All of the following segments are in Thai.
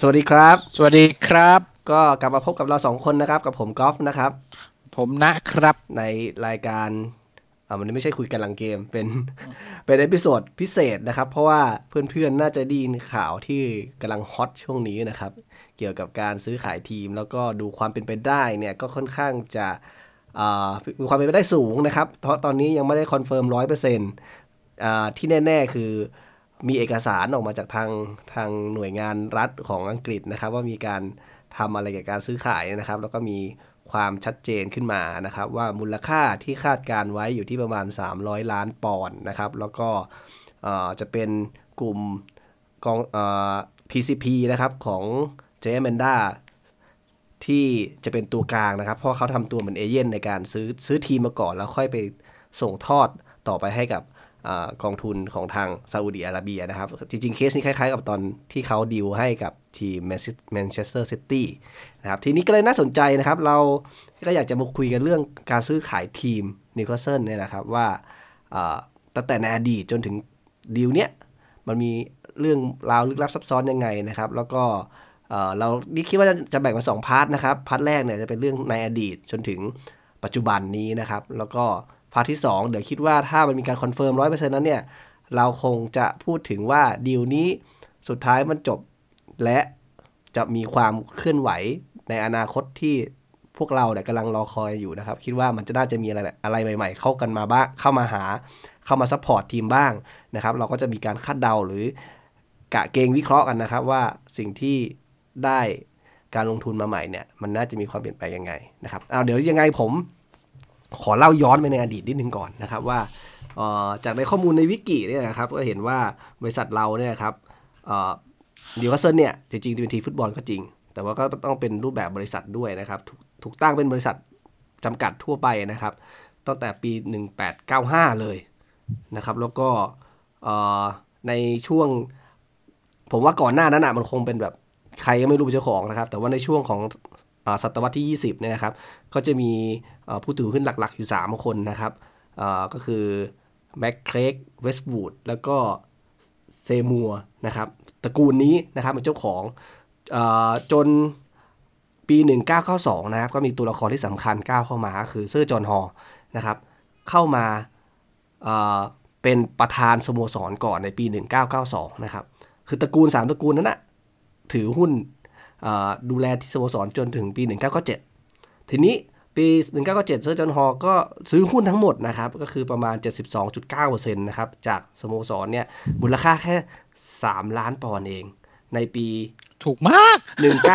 สวัสดีครับ สวัสดีครับ ก็กลับมาพบกับเราสองคนนะครับ กับผมกอล์ฟนะครับ ผมนะครับ ในรายการอ่ามันไม่ใช่คุยกันหลังเกม เป็น เป็น episode พิเศษนะครับ เพราะว่าเพื่อนๆ น่าจะได้ยินข่าวที่กำลัง hot ช่วงนี้นะครับ เกี่ยวกับการซื้อขายทีม แล้วก็ดูความเป็นไปได้เนี่ย ก็ค่อนข้างจะอ่ามีความเป็นไปได้สูงนะครับ เพราะตอนนี้ยังไม่ได้ confirm ร้อยเปอร์เซ็นต์ที่แน่ ๆ คือ มีเอกสารออกมาจากทางทางหน่วยงานรัฐของอังกฤษนะครับ ว่ามีการทำอะไรกับการซื้อขายนะครับ แล้วก็มีความชัดเจนขึ้นมานะครับ ว่ามูลค่าที่คาดการไว้อยู่ที่ประมาณ 300 ล้านปอนด์นะครับ แล้วก็จะเป็นกลุ่มกองอ PCP นะครับของเจม a นด้าที่จะเป็นตัวกลางนะครับ เพราะเขาทำตัวเหมือนเอเย่นในการซื้อซื้อทีมมาก่อน แล้วค่อยไปส่งทอดต่อไปให้กับ อกองทุนของทางซาอุดีอาระเบียนะครับ จริง ๆ เคสนี้คล้าย ๆ กับตอนที่เขาดีลให้กับทีมแมนเชสเตอร์ซิตี้นะครับ ทีนี้ก็เลยน่าสนใจนะครับ เราก็อยากจะมาคุยกันเรื่องการซื้อขายทีมนิวคาสเซิลเนี่ยนะครับว่าตั้งแต่ในอดีตจนถึงดีลเนี้ยมันมีเรื่องราวลึกลับซับซ้อนยังไงนะครับ แล้วก็เรานี่คิดว่าจะจะแบ่งเป็นสอง part นะครับ part แรกเนี่ยจะเป็นเรื่องในอดีตจนถึงปัจจุบันนี้นะครับ แล้วก็ part ที่ 2 เดี๋ยวคิดว่าถ้ามันมีการ confirm ร้อยเปอร์เซ็นต์นั้นเนี่ย เราคงจะพูดถึงว่าดีลนี้สุดท้ายมันจบและจะมีความเคลื่อนไหวในอนาคตที่พวกเราเนี่ยกำลังรอคอยอยู่นะครับ คิดว่ามันจะน่าจะมีอะไรอะไรใหม่ ๆ เข้ากันมาบ้างเข้ามาหาเข้ามา support ทีมบ้างนะครับ เราก็จะมีการคาดเดาหรือกะเก็งวิเคราะห์กันนะครับว่าสิ่งที่ได้การลงทุนมาใหม่เนี่ยมันน่าจะมีความเปลี่ยนแปลงยังไงนะครับเอาเดี๋ยวยังไงผม ขอเล่าย้อนไปในอดีตนิดนึงก่อนนะครับว่าจากในข้อมูลในวิกิเนี่ยนะครับก็เห็นว่าบริษัทเราเนี่ยครับนิวคาสเซิลเนี่ยจริงๆเป็นทีมฟุตบอลก็จริง แต่ว่าก็ต้องเป็นรูปแบบบริษัทด้วยนะครับถูกถูกตั้งเป็นบริษัทจำกัดทั่วไปนะครับ ตั้งแต่ปี 1895 เลยนะครับแล้วก็ในช่วง ผมว่าก่อนหน้านั้นอะมันคงเป็นแบบใครก็ไม่รู้เจ้าของนะครับ แต่ว่าในช่วงของ ศตวรรษที่ 20เนี่ยนะครับ ก็จะมีผู้ถือหุ้นหลักๆ อยู่ 3 คนนะครับอ่อก็คือแม็กเครกเวสต์วูดแล้วก็เซมัวนะครับตระกูลนี้นะครับเป็นเจ้าของอจนปี 1992 นะครับ ก็มีตัวละครที่สำคัญก้าวเข้ามา คือเซอร์จอห์นฮอลนะครับ เข้ามาเอ่อเป็นประธานสโมสรก่อนในปี 1992 นะครับ คือตระกูล 3 ตระกูลนั้นนะถือหุ้น ดูแลที่สโมสรจนถึงปี 1997 ทีนี้ปี 1997 เซอร์จอห์นฮอลก็ซื้อหุ้นทั้งหมดนะครับ ก็คือประมาณ 72.9%นะครับ จากสโมสรเนี่ย มูลค่าแค่ 3 ล้านปอนด์เอง ในปีถูกมาก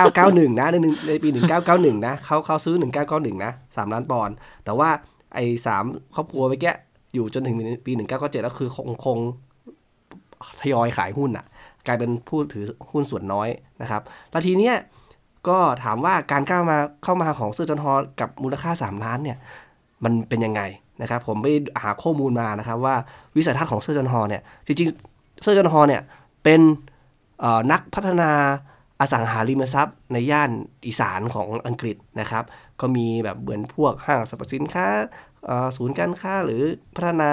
1991 นะ ในหนึ่งในปี 1991 นะเขาเขาซื้อ 1991 นะ 3 ล้านปอนด์ แต่ว่าไอ้สามครอบครัวเมื่อกี้อยู่จนถึงปี 1997แล้วคือคงคงทยอยขายหุ้นอะ กลายเป็นผู้ถือหุ้นส่วนน้อยนะครับแล้วทีเนี้ยก็ถามว่าการก้าวมาเข้ามาของเซอร์จอห์นฮอลกับมูลค่า 3 ล้านเนี่ยมันเป็นยังไงนะครับ ผมไปหาข้อมูลมานะครับว่าวิสัยทัศน์ของเซอร์จอห์นฮอลเนี่ยจริงๆเซอร์จอห์นฮอลเนี่ยเป็นนักพัฒนาอสังหาริมทรัพย์ในย่านอีสานของอังกฤษนะครับ ก็มีแบบเหมือนพวกห้างสรรพสินค้าศูนย์การค้าหรือพัฒนา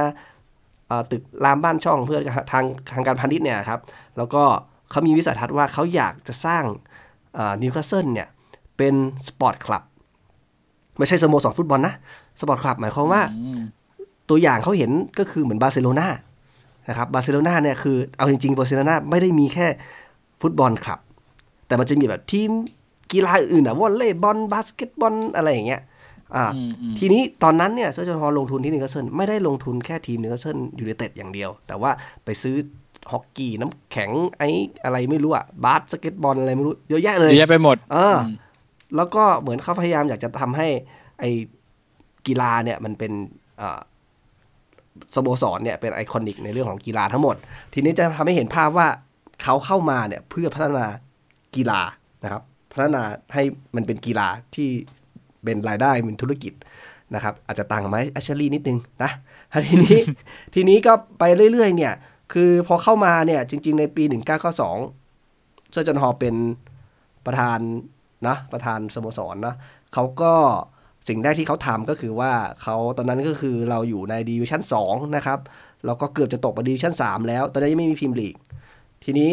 ตึกรามบ้านช่องเพื่อทางทางการพาณิชย์เนี่ยครับแล้วก็เขามีวิสัยทัศน์ว่าเขาอยากจะสร้างนิวคาสเซิลเนี่ยเป็น sport club ไม่ใช่สโมสรฟุตบอลนะ sport club หมายความว่าตัวอย่างเขาเห็นก็คือเหมือนบาร์เซโลนานะครับบาร์เซโลนาเนี่ยคือเอาจริงๆบาร์เซโลนาไม่ได้มีแค่ football club แต่มันจะมีแบบทีมกีฬาอื่นอะวอลเลย์บอลบาสเกตบอลอะไรอย่างเงี้ย อ่าอืมอืมทีนี้ตอนนั้นเนี่ยเซอร์จอห์นฮอลลงทุนที่นิวคาสเซิลไม่ได้ลงทุนแค่ทีมนิวคาสเซิลยูไนเต็ดอย่างเดียว แต่ว่าไปซื้อฮอกกี้น้ำแข็งไอ้อะไรไม่รู้อะบาสเกตบอลอะไรไม่รู้เยอะแยะเลยเยอะแยะไปหมดเอออแล้วก็เหมือนเขาพยายามอยากจะทำให้ไอ้กีฬาเนี่ยมันเป็นอ่าสโมสรเนี่ยเป็นไอคอนิกในเรื่องของกีฬาทั้งหมด ทีนี้จะทำให้เห็นภาพว่าเขาเข้ามาเนี่ยเพื่อพัฒนากีฬานะครับ พัฒนาให้มันเป็นกีฬาที่ เป็นรายได้เป็นธุรกิจนะครับ อาจจะต่างไหมอัชลีนิดนึงนะทีนี้ทีนี้ก็ไปเรื่อยๆ เนี่ย คือพอเข้ามาเนี่ยจริง ๆ ในปี 1992เซอร์จอนฮอเป็นประธานนะประธานสโมสรนะเขาก็สิ่งแรกที่เขาทำก็คือว่าเขาตอนนั้นก็คือเราอยู่ในดิวิชั่น2นะครับเราก็เกือบจะตกมาดิวิชั่น3แล้ว ตอนนั้นยังไม่มีพรีเมียร์ลีก ทีนี้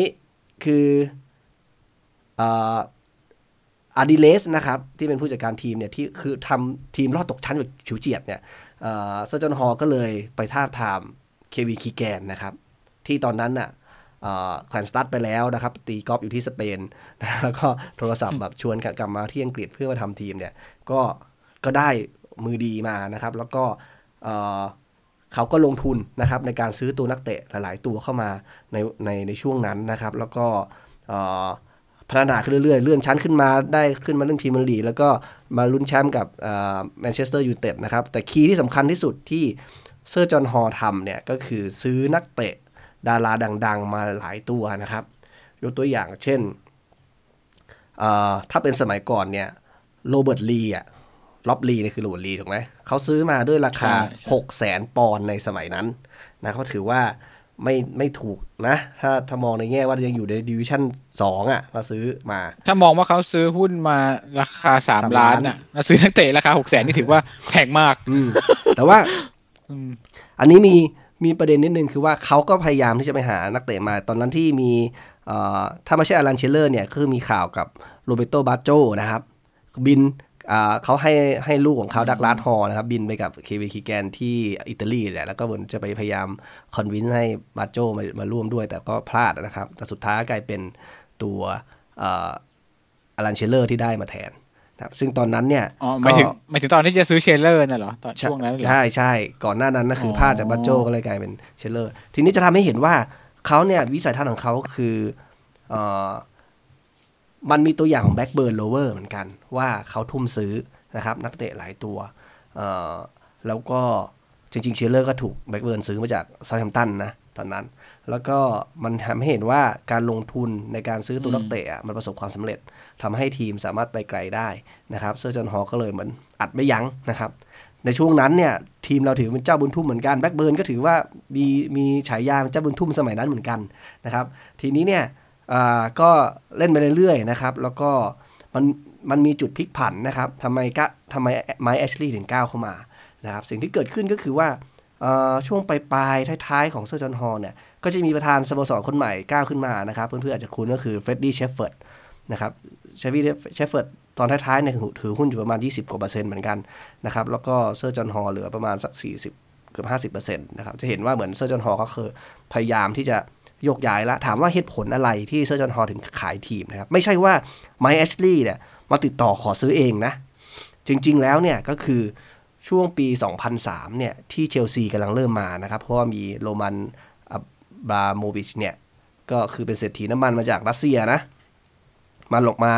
คืออาร์ดิเลสนะครับที่เป็นผู้จัดการทีมเนี่ยที่คือทำทีมรอดตกชั้นแบบฉิวเฉียดเนี่ยเซอร์จอห์นฮอลก็เลยไปทาบทามเควินคีแกนนะครับที่ตอนนั้นน่ะแขวนสตัดไปแล้วนะครับ ตีกอล์ฟอยู่ที่สเปนนะแล้วก็โทรศัพท์แบบชวนกลับมาที่อังกฤษเพื่อมาทำทีมเนี่ยก็ก็ได้มือดีมานะครับ แล้วก็เขาก็ลงทุนนะครับในการซื้อตัวนักเตะหลาย ๆ ตัวเข้ามาในในในช่วงนั้นนะครับ แล้วก็ พัฒนาขึ้นเรื่อยๆ เลื่อนชั้นขึ้นมาได้ขึ้นมาเล่นพรีเมียร์ลีกแล้วก็มาลุ้นแชมป์กับแมนเชสเตอร์ยูไนเต็ดนะครับ แต่ key ที่สำคัญที่สุดที่เซอร์จอห์นฮอลทำเนี่ยก็คือซื้อนักเตะดาราดัง ๆ มาหลายตัวนะครับ ยกตัวอย่างเช่น ถ้าเป็นสมัยก่อนเนี่ยโรเบิร์ตลีอะร็อบลีนี่คือโรเบิร์ตลีถูกไหมเขาซื้อมาด้วยราคา 6 0แสนปอนด์ในสมัยนั้นนะเขาถือว่า ไม่ไม่ถูกนะ ถ้าถ้ามองในแง่ว่ายังอยู่ในดิวิชั่นสองอะเราซื้อมา ถ้ามองว่าเขาซื้อหุ้นมาราคาสามล้านอะแล้วซื้อนักเตะราคาหกแสนนี่ถือว่าแพงมากแต่ว่าอันนี้มีมีประเด็นนิดนึงคือว่าเขาก็พยายามที่จะไปหานักเตะมา ตอนนั้นที่มีถ้าไม่ใช่อารันเชลเลอร์เนี่ยคือมีข่าวกับโรเบโตบาโจนะครับ บิน เขาให้ให้ลูกของเขาดักลาดฮอนะครับ บินไปกับเควีคีแกนที่อิตาลีแหละแล้วก็เหมือนจะไปพยายามคอนวินให้บาโจมามาร่วมด้วย แต่ก็พลาดนะครับ แต่สุดท้ายกลายเป็นตัวอลันเชียเรอร์ที่ได้มาแทนครับซึ่งตอนนั้นเนี่ยอ๋อหมายถึงหมายถึงตอนที่จะซื้อเชียเรอร์น่ะเหรอตอนช่วงนั้นเหรอใช่ใช่ก่อนหน้านั้นนะคือพลาดจากบาจโจก็เลยกลายเป็นเชียเรอร์ ทีนี้จะทำให้เห็นว่าเขาเนี่ยวิสัยทัศน์ของเขาคือเออ มันมีตัวอย่างของแบล็กเบิร์นโรเวอร์เหมือนกัน ว่าเขาทุ่มซื้อนะครับนักเตะหลายตัว แล้วก็จริงๆเชียเรอร์ก็ถูกแบล็กเบิร์นซื้อมาจากเซาแธมป์ตันนะตอนนั้น แล้วก็มันทำให้เห็นว่าการลงทุนในการซื้อตัวนักเตะมันประสบความสำเร็จทำให้ทีมสามารถไปไกลได้นะครับเซอร์จันฮอก็เลยเหมือนอัดไม่ยั้งนะครับ ในช่วงนั้นเนี่ยทีมเราถือเป็นเจ้าบุญทุ่มเหมือนกันแบ็กเบิร์นก็ถือว่ามีมีฉายาเป็นเจ้าบุญทุ่มสมัยนั้นเหมือนกันนะครับทีนี้เนี่ย ก็เล่นไปเรื่อยๆนะครับ แล้วก็มันมันมีจุดพลิกผันนะครับทำไมก็ทำไมไมค์แอชลีย์ถึงก้าวเข้ามานะครับ สิ่งที่เกิดขึ้นก็คือว่าช่วงปลายๆท้ายๆ ของเซอร์จอห์นฮอลเนี่ย ก็จะมีประธานสโมสรคนใหม่ก้าวขึ้นมานะครับ เพื่อนๆอาจจะคุ้นก็คือเฟรดดี้เชพเพิร์ดนะครับเฟรดดี้เชพเพิร์ดตอนท้ายๆเนี่ยถือหุ้นอยู่ประมาณ 20 กว่าเปอร์เซ็นต์เหมือนกันนะครับ แล้วก็เซอร์จอห์นฮอลเหลือประมาณสัก 40 เกือบ 50เปอร์เซ็นต์นะครับ จะเห็นว่าเหมือนเซอร์จอห์นฮอลก็คือพยายามที่จะ โยกย้ายละถามว่าเหตุผลอะไรที่เซอร์จอห์นฮอลถึงขายทีมนะครับ ไม่ใช่ว่าไมค์แอชลีย์เนี่ยมาติดต่อขอซื้อเองนะ จริงๆแล้วเนี่ยก็คือช่วงปี 2003 เนี่ย ที่เชลซีกำลังเริ่มมานะครับ เพราะว่ามีโรมันอบราโมวิชเนี่ย ก็คือเป็นเศรษฐีน้ำมันมาจากรัสเซียนะ มาหลกมา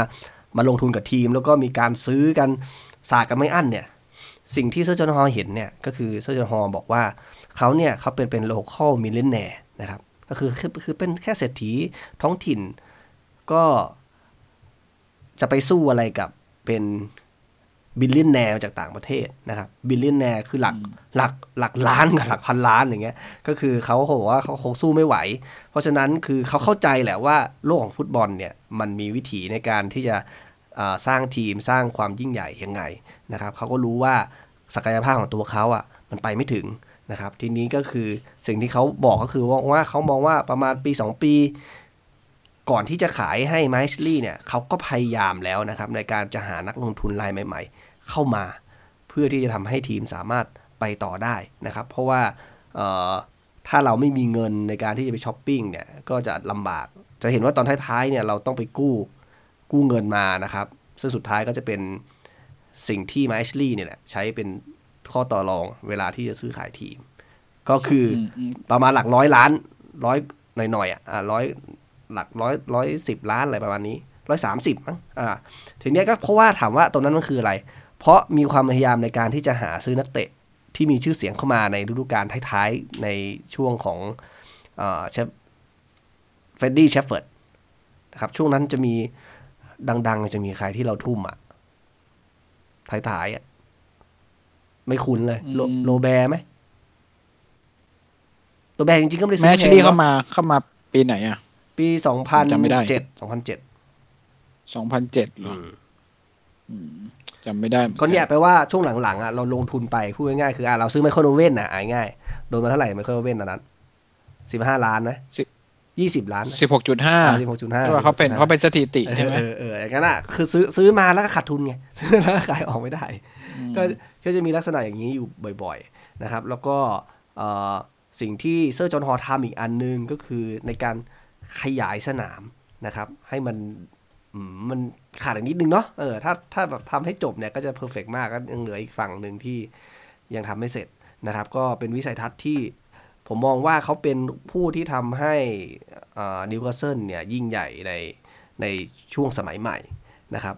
มาลงทุนกับทีม แล้วก็มีการซื้อกันสากันไม่อั้นเนี่ย สิ่งที่เซอร์จอห์นฮอลเห็นเนี่ย ก็คือเซอร์จอห์นฮอลบอกว่าเขาเนี่ยเขาเป็นเป็น local millionaire นะครับ ก็คือคือคือเป็นแค่เศรษฐีท้องถิ่น ก็จะไปสู้อะไรกับเป็น billionaire จากต่างประเทศนะครับ billionaire คือหลักหลักหลักล้านกับหลักพันล้านอย่างเงี้ยก็คือเขาบอกว่าเขาคงสู้ไม่ไหว เพราะฉะนั้นคือเขาเข้าใจแหละว่าโลกของฟุตบอลเนี่ยมันมีวิถีในการที่จะสร้างทีมสร้างความยิ่งใหญ่ยังไงนะครับเขาก็รู้ว่าศักยภาพของตัวเขาอะมันไปไม่ถึง นะครับทีนี้ก็คือสิ่งที่เขาบอกก็คือว่าเขามองว่าประมาณปี 2 ปี ก่อนที่จะขายให้ไมค์ แอชลีย์เนี่ยเขาก็พยายามแล้วนะครับในการจะหานักลงทุนรายใหม่ ๆ เข้ามา เพื่อที่จะทำให้ทีมสามารถไปต่อได้นะครับ เพราะว่าถ้าเราไม่มีเงินในการที่จะไปช้อปปิ้งเนี่ยก็จะลำบาก จะเห็นว่าตอนท้ายๆเนี่ยเราต้องไปกู้กู้เงินมานะครับ ซึ่งสุดท้ายก็จะเป็นสิ่งที่ไมค์ แอชลีย์เนี่ยแหละใช้เป็น ข้อต่อรองเวลาที่จะซื้อขายทีม ก็คือประมาณหลักร้อยล้านร้อยหน่อยๆอะร้อยหลักร้อยร้อยสิบล้านอะไรประมาณนี้ร้อยสามสิบมั้งอ่าทีนี้ก็เพราะว่าถามว่าตรงนั้นมันคืออะไร เพราะมีความพยายามในการที่จะหาซื้อนักเตะที่มีชื่อเสียงเข้ามาในฤดูกาลท้ายๆ ในช่วงของเชฟเฟดดี้เชฟเฟิร์ดนะครับช่วงนั้นจะมีดังๆ จะมีใครที่เราทุ่มอะท้ายๆอะ ไม่คุ้นเลยโลแบร์ไหมโลแบร์จริงๆก็ไม่ได้ซื้อแมชชี่เข้ามาเข้ามาปีไหนอะ ปีสองพันเจ็ดสองพันเจ็ดสองพันเจ็ดหรอจำไม่ได้ก็เนี่ยแปลว่าช่วงหลังๆอะเราลงทุนไปพูดง่ายๆคืออะเราซื้อไมโครโนเว่นอะง่ายโดนมาเท่าไหร่ไมโครโนเว่นตอนนั้นสิบห้าล้านไหมสิบ ยี่สิบล้านสิบหกจุดห้าสิบหกจุดห้าว่าเขาเป็นเขาเป็นสถิติใช่ไหมเออเอออย่างนั้นอะคือซื้อซื้อมาแล้วก็ขาดทุนไงซื้อแล้วก็ขายออกไม่ได้ ก็ก็จะมีลักษณะอย่างนี้อยู่บ่อยๆนะครับ แล้วก็เอ่อสิ่งที่เซอร์จอห์นฮอลล์ทำอีกอันนึงก็คือในการขยายสนามนะครับ ให้มันอืมมันขาดอีกนิดนึงเนาะเออถ้าถ้าแบบทำให้จบเนี่ยก็จะ perfect มากก็ยังเหลืออีกฝั่งหนึ่งที่ยังทำไม่เสร็จนะครับ ก็เป็นวิสัยทัศน์ที่ผมมองว่าเขาเป็นผู้ที่ทำให้ นิวคาสเซิลเนี่ยยิ่งใหญ่ในในช่วงสมัยใหม่นะครับ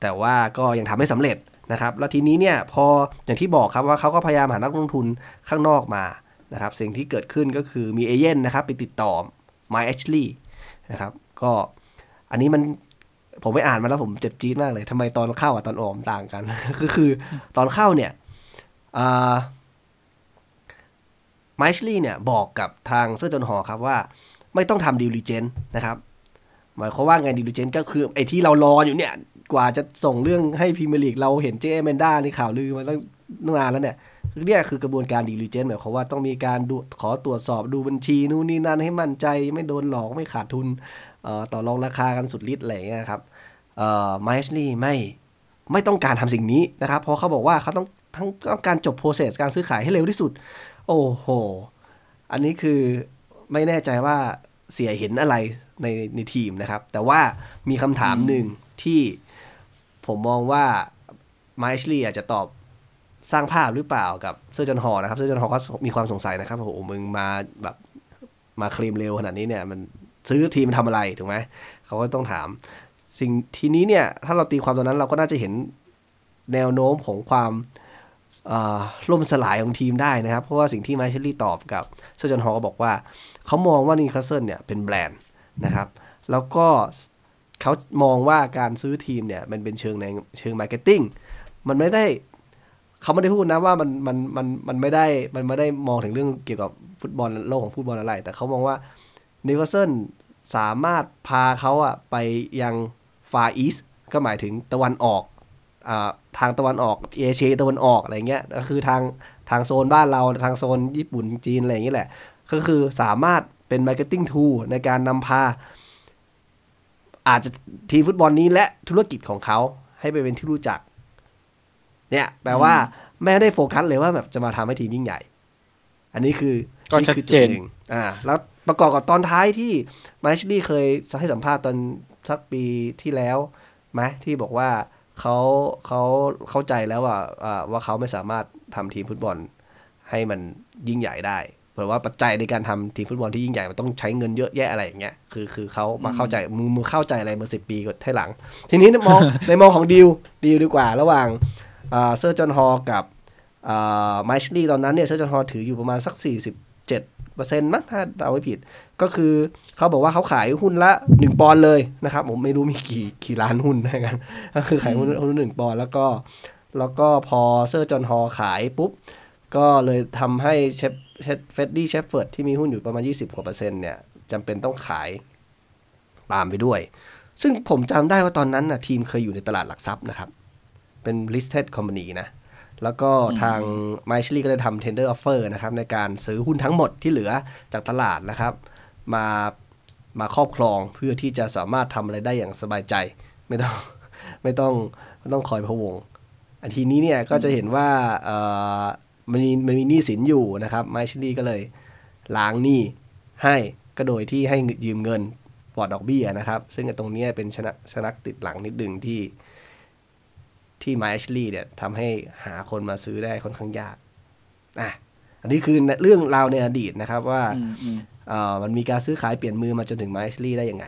แต่ว่าก็ยังทำไม่สำเร็จนะครับ แล้วทีนี้เนี่ยพออย่างที่บอกครับว่าเขาก็พยายามหานักลงทุนข้างนอกมานะครับ สิ่งที่เกิดขึ้นก็คือมีเอเย่นนะครับไปติดต่อ My Ashley นะครับก็อันนี้มันผมไปอ่านมาแล้วผมเจ็บจี๊ดมากเลยทำไมตอนเข้ากับตอนออกมันต่างกัน ก็คือตอนเข้าเนี่ยไมชลีเนี่ยบอกกับทางเซอร์จนหอครับว่า ไม่ต้องทำ diligence นะครับ หมายความว่าไง diligence ก็คือไอ้ที่เรารออยู่เนี่ย กว่าจะส่งเรื่องให้พรีเมียร์ลีกเราเห็นอแมนด้าในข่าวลือมาตั้งนานแล้วเนี่ยเนี่ยคือกระบวนการ diligence หมายความว่าต้องมีการดูขอตรวจสอบดูบัญชีนู่นนี่นั่นให้มั่นใจไม่โดนหลอกไม่ขาดทุนต่อรองราคากันสุดฤทธิ์อะไรเงี้ยครับไมชลี่ไม่ไม่ต้องการทำสิ่งนี้นะครับ เพราะเขาบอกว่าเขาต้องทั้งต้องการจบ process การซื้อขายให้เร็วที่สุด โอ้โห อันนี้คือ ไม่แน่ใจว่าเสียเห็นอะไรในในทีมนะครับ แต่ว่ามีคำถามหนึ่งที่ผมมองว่าไมชลีอาจจะตอบสร้างภาพหรือเปล่ากับเซอร์จันฮอนะครับเซอร์จันฮอก็มีความสงสัยนะครับโอ้โหมึงมาแบบมาเคลมเร็วขนาดนี้เนี่ย มันซื้อทีมมันทำอะไรถูกไหมเขาก็ต้องถาม สิ่งทีนี้เนี่ย ถ้าเราตีความตรงนั้นเราก็น่าจะเห็นแนวโน้มของความ ล่มสลายของทีมได้นะครับ เพราะว่าสิ่งที่ไมค์ แอชลีย์ตอบกับเซอร์จันฮอก็บอกว่า เขามองว่านิวคาสเซิลเนี่ยเป็นแบรนด์นะครับ แล้วก็เขามองว่าการซื้อทีมเนี่ยมันเป็นเชิงในเชิง marketing มันไม่ได้เขาไม่ได้พูดนะว่ามันมันมันมันไม่ได้มันไม่ได้มองถึงเรื่องเกี่ยวกับฟุตบอลโลกของฟุตบอลอะไร แต่เขามองว่านิวคาสเซิลสามารถพาเขาอะไปยัง Far East ก็หมายถึงตะวันออกอ่า ทางตะวันออกเอเชียตะวันออกอะไรเงี้ยก็คือทางทางโซนบ้านเราทางโซนญี่ปุ่นจีนอะไรอย่างเงี้ยแหละ ก็คือสามารถเป็น marketing tool ในการนำพา อาจจะทีมฟุตบอลนี้และธุรกิจของเขาให้ไปเป็นที่รู้จัก เนี่ย แปลว่าไม่ได้โฟกัสเลยว่าแบบจะมาทำให้ทีมยิ่งใหญ่ อันนี้คือก็ชัดเจนอ่า แล้วประกอบกับตอนท้ายที่มาชลี่เคยให้สัมภาษณ์ตอนสักปีที่แล้วไหมที่บอกว่า เขาเขาเข้าใจแล้วว่าว่าเขาไม่สามารถทำทีมฟุตบอลให้มันยิ่งใหญ่ได้ เพราะว่าปัจจัยในการทำทีมฟุตบอลที่ยิ่งใหญ่มันต้องใช้เงินเยอะแยะอะไรอย่างเงี้ยคือคือเขามาเข้าใจมึงมึงเข้าใจอะไรมาสิบปีก่อนให้หลัง ทีนี้มองในมองของดิวดิวดีกว่า ระหว่างเซอร์จอห์นฮอกับไมชลี่ตอนนั้นเนี่ยเซอร์จอห์นฮอลล์ถืออยู่ประมาณสัก47 เปอร์เซ็นต์มั้งถ้าจำไม่ผิด ก็คือเขาบอกว่าเขาขายหุ้นละ 1 ปอนด์เลยนะครับ ผมไม่รู้มีกี่กี่ล้านหุ้นนะกันก็คือขายหุ้นหุ้นหนึ่งปอนด์แล้วก็ แล้วก็พอเซอร์จอนฮอขายปุ๊บ ก็เลยทำให้เชฟเฟดดี้เชฟเฟิร์ดที่มีหุ้นอยู่ประมาณ 20กว่าเปอร์เซ็นต์เนี่ยจำเป็นต้องขายตามไปด้วย ซึ่งผมจำได้ว่าตอนนั้นนะทีมเคยอยู่ในตลาดหลักทรัพย์นะครับ เป็น listed company นะ แล้วก็ทาง m y s h l y ก็ได้ทำ tender offer นะครับในการซื้อหุ้นทั้งหมดที่เหลือจากตลาดนะครับ มามาครอบครองเพื่อที่จะสามารถทำอะไรได้อย่างสบายใจ ไม่ต้องไม่ต้องไม่ต้องคอยพะวง อันทีนี้เนี่ยก็จะเห็นว่าเออมันมีมันมีหนี้สินอยู่นะครับไมชิลี่ก็เลยล้างหนี้ให้ก็โดยที่ให้ยืมเงินปลอดดอกเบี้ยนะครับ ซึ่งตรงนี้เป็นชนะชนะติดหลังนิดดึงที่ ที่ไมค์ แอชลีย์เนี่ยทำให้หาคนมาซื้อได้ค่อนข้างยากอะอันนี้คือเรื่องราวในอดีตนะครับว่าอ่ามันมีการซื้อขายเปลี่ยนมือมาจนถึงไมค์ แอชลีย์ได้ยังไง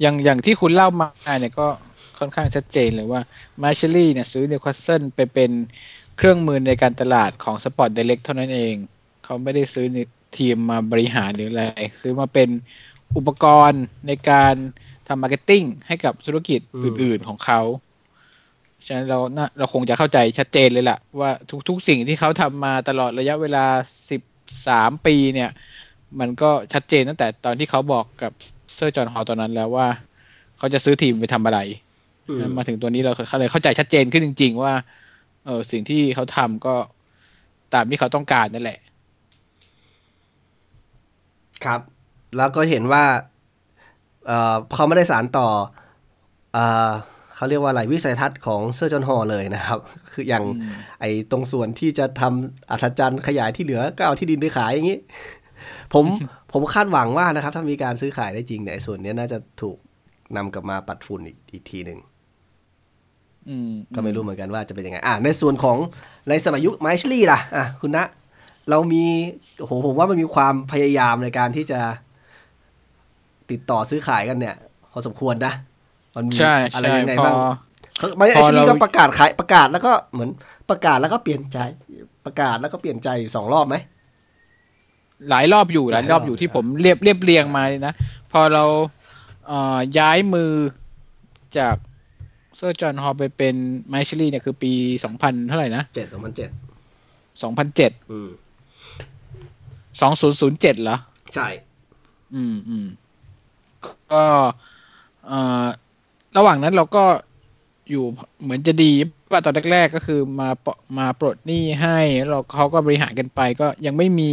อย่างอย่างที่คุณเล่ามาเนี่ยก็ค่อนข้างชัดเจนเลยว่ามาแชลี่เนี่ยซื้อนิวคาสเซิลไปเป็นเครื่องมือในการตลาดของสปอร์ตไดเร็คเท่านั้นเอง เขาไม่ได้ซื้อทีมมาบริหารหรืออะไร ซื้อมาเป็นอุปกรณ์ในการทำ marketing ให้กับธุรกิจอื่น ๆของเขา ฉะนั้นเราเราคงจะเข้าใจชัดเจนเลยล่ะ ว่าทุกๆสิ่งที่เขาทำมาตลอดระยะเวลาสิบสามปีเนี่ย มันก็ชัดเจนตั้งแต่ตอนที่เขาบอกกับเซอร์จอห์นฮอลล์ตอนนั้นแล้วว่า เขาจะซื้อทีมไปทำอะไร มาถึงตัวนี้เราเลยเข้าใจชัดเจนขึ้นจริง ๆ ว่า เออสิ่งที่เขาทำก็ตามที่เขาต้องการนั่นแหละ ครับ แล้วก็เห็นว่า เอ่อเขาไม่ได้สารต่อ เอ่อ เขาเรียกว่าอะไรวิสัยทัศน์ของเซอร์จอห์นฮอลเลยนะครับ คืออย่างไอ้ตรงส่วนที่จะทำอัศจรรย์ขยายที่เหลือก็เอาที่ดินไปขายอย่างนี้ ผมผมคาดหวังว่านะครับ ถ้ามีการซื้อขายได้จริงเนี่ยไอ้ส่วนเนี้ยน่าจะถูกนำกลับมาปัดฝุ่นอีกอีกทีหนึ่งอืมก็ไม่รู้เหมือนกันว่าจะเป็นยังไง อะในส่วนของในสมัยยุคไมชลี่ล่ะ อะคุณนะเรามีโอ้โหผมว่ามันมีความพยายามในการที่จะติดต่อซื้อขายกันเนี่ยพอสมควรนะ มันมีใช่อะไรใช่ยังไงพอบ้างไมพอชลี่เราก็ประกาศขายประกาศแล้วก็เหมือนประกาศแล้วก็เปลี่ยนใจ ประกาศแล้วก็เปลี่ยนใจสองรอบไหมหลายรอบอยู่หลายรอบหลายรอบอยู่ที่ผมเรียบเรียบเรียงมาเลยนะ พอเราเอ่อย้ายมือจากเซอร์จอห์นฮอลไปเป็นไมชลี่เนี่ยคือปีสองพันเท่าไหร่นะเจ็ดสองพันเจ็ดสองพันเจ็ดอืมสองศูนย์ศูนย์เจ็ดเหรอ ใช่ อืมอืมก็เอ่อ ระหว่างนั้นเราก็อยู่เหมือนจะดีว่าตอนแรกๆก็คือมาปมาปลดหนี้ให้เราเขาก็บริหารกันไป ก็ยังไม่มี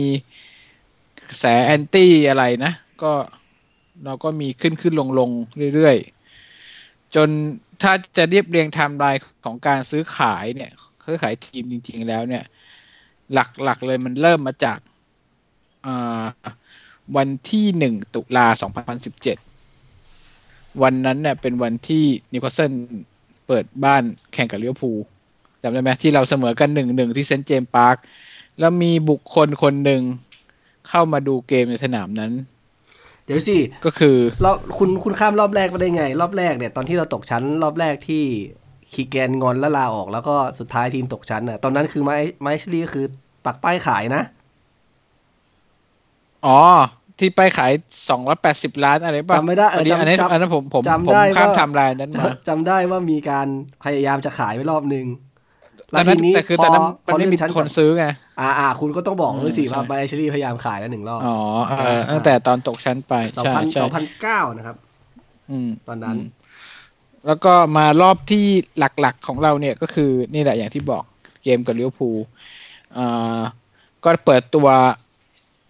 กระแสแอนตี้อะไรนะ ก็เราก็มีขึ้นขึ้นลงลงเรื่อยๆ จนถ้าจะเรียบเรียงไทม์ไลน์ของการซื้อขายเนี่ยซื้อขายทีมจริง ๆ แล้วเนี่ย หลักๆเลยมันเริ่มมาจากวันที่หนึ่งตุลาสองพันสิบเจ็ด วันนั้นเนี่ยเป็นวันที่นิวคาสเซิลเปิดบ้านแข่งกับลิเวอร์พูลจำได้ไหมที่เราเสมอกันหนึ่งหนึ่งที่เซนต์เจมส์พาร์คแล้วมีบุคคลคนหนึ่งเข้ามาดูเกมในสนามนั้น เดี๋ยวสิ ก็คือรอบคุณคุณข้ามรอบแรกมาได้ไง รอบแรกเนี่ยตอนที่เราตกชั้นรอบแรกที่คีแกนงอนแล้วลาออกแล้วก็สุดท้ายทีมตกชั้นน่ะตอนนั้นคือไมไมชลี่ก็คือปักป้ายขายนะ อ๋อ ที่ไปขายสองร้อยแปดสิบล้านอะไรป่ะจำไม่ได้เอออันนี้จำอันนี้จำอันนั้นผมผมจำผมได้ข้ามว่าไทำลายนั้นมาจำได้ว่ามีการพยายามจะขายไปรอบนึงตอนนั้นทีแต่คือตอนนั้นพมันไม่เลื่มีชั้คนซื้อไงอ่าอ่าคุณก็ต้องบอกอืมด้วยสิใช่ว่าไมชลี่พยายามขายแล้วหนึ่งรอบอ๋อเออตั้งแต่ตอนตกชั้นไปสองใช่พันใช่สองพันเก้านะครับ อืมตอนนั้นมแล้วก็มารอบที่หลักๆของเราเนี่ยก็คือนี่แหละอย่างที่บอกเกมกับลิเวอร์พูลอ่าก็เปิดตัว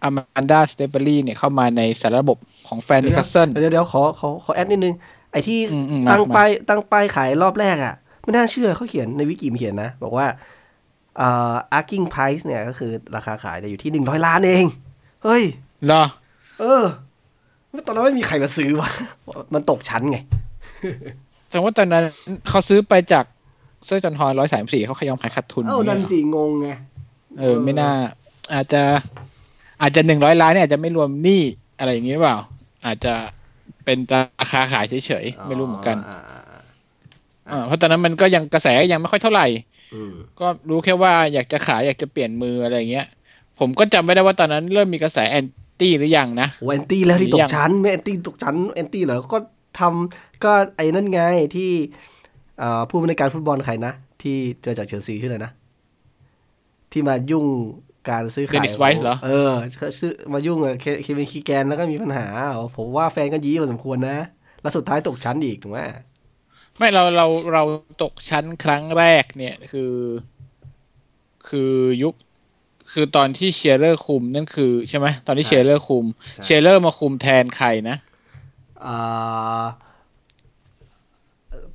อามันดาสเตเปอรี่เนี่ยเข้ามาในสารระบบของแฟนนิวคาสเซิลเดี๋ยวเดี๋ยวขอขอขอแอดนิดนึง ไอ้ที่อืมอืมตั้งมาป้ายตั้งป้ายขายรอบแรกอะ ไม่น่าเชื่อเขาเขียนในวิกิมันเขียนนะ บอกว่าเอ่อ asking price เนี่ยก็คือราคาขายเนี่ยอยู่ที่หนึ่งร้อยล้านเอง เฮ้ยเหรอ เออตอนนั้นไม่มีใครมาซื้อวะมันตกชั้นไงแสดงว่าตอนนั้นเขาซื้อไปจากเซอร์จอห์นฮอลร้อยสามสี่เขาขยอมขายขาดทุนเอ้านั่นเนี่ยสิงงไง เออ ไม่น่า อาจจะ อาจจะหนึ่งร้อยล้านเนี่ยอาจจะไม่รวมหนี้อะไรอย่างนี้หรือเปล่า อาจจะเป็นราคาขายเฉยๆ ไม่รู้เหมือนกันอ่าอ่าอ่าอ่าเพราะตอนนั้นมันก็ยังกระแสยังไม่ค่อยเท่าไหร่อืมก็รู้แค่ว่าอยากจะขายอยากจะเปลี่ยนมืออะไรอย่างเงี้ย ผมก็จำไม่ได้ว่าตอนนั้นเริ่มมีกระแสแอนตี้หรือยังนะโอ้แอนตี้แล้วที่หรือตยักงชั้นไม่แอนตี้ตกชั้นแอนตี้เหรอก็ทำก็ไอ้นั่นไงที่เอ่อผู้บริการฟุตบอลใครนะที่เจอจากเชลซีชื่ออะไรนะที่มายุ่ง การซื้อขาย Dennis Wise เหรอ เออชื่อมายุ่งกับเคเควินคีแกนแล้วก็มีปัญหา ผมว่าแฟนก็ยี้พอสมควรนะ แล้วสุดท้ายตกชั้นอีกถูกไหมไม่เราเราเราตกชั้นครั้งแรกเนี่ยคือ คือยุคคือตอนที่เชียร์เลอร์คุมนั่นคือใช่ไหมตอนที่เชียร์เลอร์คุม เชียร์เลอร์มาคุมแทนใครนะอ่า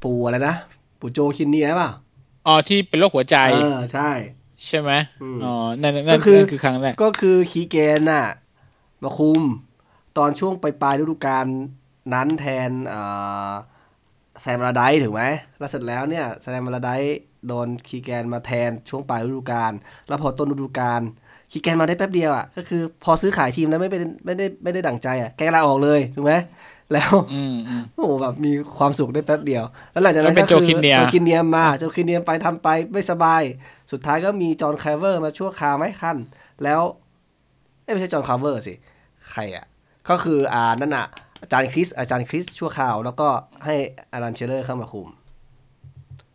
ปู่อะไรนะ ปู่โจคินเนียป่ะอ๋อที่เป็นโรคหัวใจเออใช่ ใช่ไหมอืมอ๋อนั่นนั่นก็คือนั่นคือครั้งแรกก็คือคีแกนน่ะ มาคุมตอนช่วงปลายปลายๆฤดูกาลนั้นแทนเอ่อแซมมาราไดซ์ถูกไหมแล้วเสร็จแล้วเนี่ยแซมมาราไดซ์โดนคีแกนมาแทนช่วงปลายฤดูกาลแล้วพอต้นฤดูกาล คีแกนมาได้แป๊บเดียวอะก็คือพอซื้อขายทีมแล้วไม่เป็นไม่ได้ไม่ได้ดั่งใจอะแกลาออกเลยถูกไหมแล้วอืมอืมโอ้โหแบบมีความสุขได้แป๊บเดียว แล้วหลังจากนั้นแล้วเป็นก็คือโจคินเนียร์โจคินเนียร์มาโจคินเนียร์ไปทำไปไม่สบาย สุดท้ายก็มีจอห์นคาร์เวอร์มาชั่วคราวไหมขั้น แล้วเอ้ยไม่ใช่จอห์นคาร์เวอร์สิ ใครอะ ก็คืออ่านั่นอะอาจารย์คริสอาจารย์คริสชั่วคราว แล้วก็ให้อลันเชียร์เลอร์เข้ามาคุม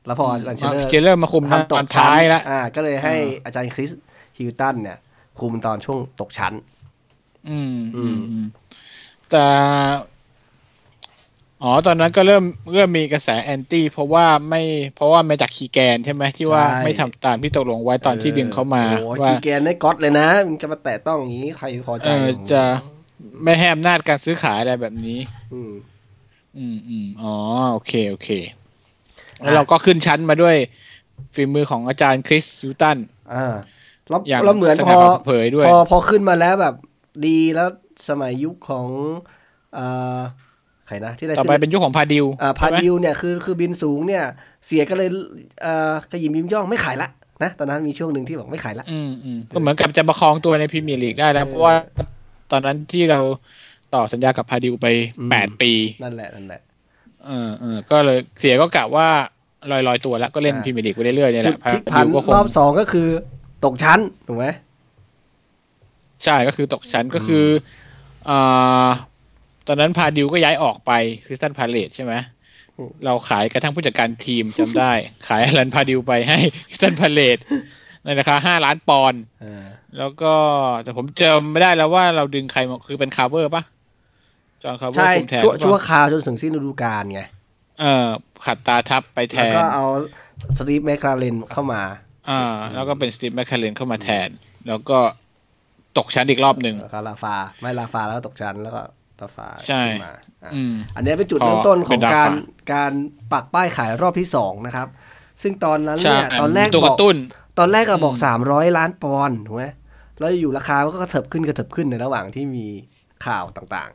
แล้วพออลันเชียร์เลอร์เชียร์เลอร์มาคุมทำตตอกนชั้นท้ายแล้วอ่า ก็เลยให้อ่าอาจารย์คริสฮิวตันเนี่ย คุมตอนช่วงตกชั้น อืมอือืมมอืม แต่ อ๋อ ตอนนั้นก็เริ่มเริ่มมีกระแสแอนตี้เพราะว่าไม่เพราะว่ามาจากคีแกนใช่ไหมที่ว่าใช่ ไม่ทำตามที่ตกลงไว้ตอนที่ดึงเขามาโอ้โหว่าคีแกนได้ก๊อตเลยนะ มันจะมาแตะต้องอย่างนี้ใครพอใจเออจะไม่ให้อำนาจการซื้อขายอะไรแบบนี้ อืม อืมอืมอ๋อ โอเค โอเค แล้วเราก็ขึ้นชั้นมาด้วยฝีมือของอาจารย์คริสยูตัน อ่า แล้วอย่างแล้วเหมือนสพง่าอผ่าเผยด้วยพอพอขึ้นมาแล้วแบบดีแล้วสมัยยุคของอ่าใครนะที่ได้ต่อไปขึ้นเป็นยุคของพาดิวอ่าพาใช่ไหมดิวเนี่ยคือคือบินสูงเนี่ย เสียก็เลยอ่ากระยิมยิ้มย่องไม่ขายละนะตอนนั้นมีช่วงหนึ่งที่บอกไม่ขายละอืมอืมก็เหมือนกับจะประคองตัวในพรีเมียร์ลีกได้แล้วเพราะว่าตอนนั้นที่เราต่อสัญญากับพาดิวไปอืมแปดปี นั่นแหละนั่นแหละเออเออก็เลยเสียก็กะว่าลอยลอยๆตัวแล้วก็เล่นอ่าพรีเมียร์ลีกไปเรื่อยๆเนี่ยแหละจุดพลิกผันพาร์ดิวก็คงรอบสองก็คือ ตกชั้นถูกไหมใช่ก็คือตกชั้นก็คืออ่าตอนนั้นพาร์ดิวก็ย้ายออกไปคริสตัลพาเลซใช่ไหมเราขายกระทั่งผู้จัดการทีมจำได้ ขายอลันพาร์ดิวไปให้คริสตัลพาเลซในราคาห้าล้านปอนด์เออแล้วก็แต่ผมจำไม่ได้แล้วว่าเราดึงใครมาคือเป็นคาร์เวอร์ปะจอห์นคาร์เวอร์ใช่คุมแทนชั่วหรือเปล่าชั่วคราวจนถึงสิ้นฤดูกาลไงเออขัดตาทับไปแทแล้วนก็เอาสตีฟแมคคาเรนเข้ามา อ่า แล้วก็เป็นสตีฟแมคคาเรนเข้ามาแทน แล้วก็ตกชั้นอีกรอบหนึ่งแล้วก็ลาฟา ไม่ลาฟาแล้วก็ตกชั้นแล้วก็ลาฟาใช่ขึ้นมาอะอืมอันนี้เป็นจุดพอเริ่มต้นขเป็องนลาฟาการการปักป้ายขายรอบที่สองนะครับ ซึ่งตอนนั้นใช่เนี่ยตอนแรกตัวบกอกระตุ้นตอนแรกก็บอกอืมสามร้อยล้านปอนด์ถูกไหมแล้วอยู่ราคามันก็กระเถิบขึ้นกระเถิบขึ้นในระหว่างที่มีข่าวต่าง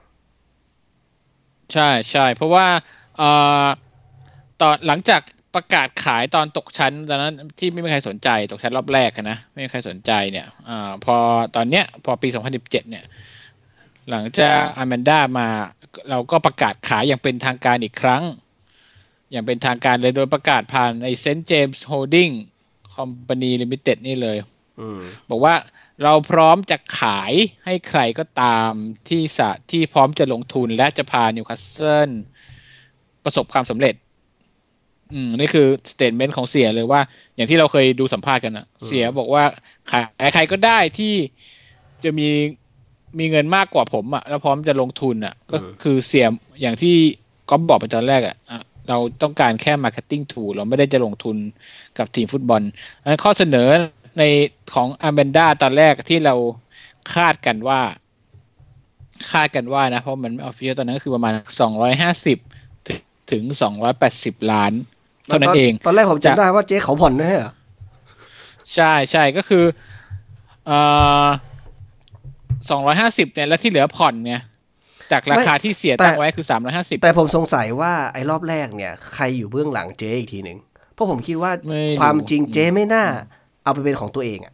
ใช่ใช่เพราะว่าเอ่อตอนหลังจาก ประกาศขายตอนตกชั้นตอนนั้นที่ไม่มีใครสนใจตกชั้นรอบแรกอะนะไม่มีใครสนใจเนี่ยอ่าพอตอนเนี้ยพอปี 2017 เนี่ย หลังจากอาแมนด้ามา เราก็ประกาศขายอย่างเป็นทางการอีกครั้ง อย่างเป็นทางการเลยโดยประกาศผ่านไอ้ St James Holding Company Limited นี่เลยๆอืมบอกว่าเราพร้อมจะขายให้ใครก็ตามที่สะที่พร้อมจะลงทุนและจะพานิวคาสเซิลประสบความสำเร็จ อืมนี่คือ statement ของเสียเลยว่า อย่างที่เราเคยดูสัมภาษณ์กันอะเสียบอกว่าขายใครก็ได้ที่จะมีมีเงินมากกว่าผมอะแล้วพร้อมจะลงทุนอะก็คือเสียอย่างที่ก๊อฟบอกไปตอนแรกอะอะเราต้องการแค่ Marketing Tool เราไม่ได้จะลงทุนกับทีมฟุตบอลอันนั้นข้อเสนอในของอาแมนดาตอนแรกที่เราคาดกันว่า คาดกันว่านะ เพราะมันไม่ออฟฟิเชียลตอนนั้นก็คือประมาณสองร้อยห้าสิบถึงสองร้อยแปดสิบล้าน เท่านั้นเอง ตอนแรกผมจะจำได้ว่าเจ๊เขาผ่อนด้วยเหรอ ใช่ใช่ก็คือเอ่อสองร้อยห้าสิบเนี่ยแล้วที่เหลือผ่อนเนี่ยจากราคาที่เสียตั้งไว้คือสามร้อยห้าสิบแต่ผมสงสัยว่าไอ้รอบแรกเนี่ย ใครอยู่เบื้องหลังเจ๊อีกทีหนึ่งเพราะผมคิดว่าไม่รู้ความจริงเจ๊ไม่น่า เอาไปเป็นของตัวเองอะ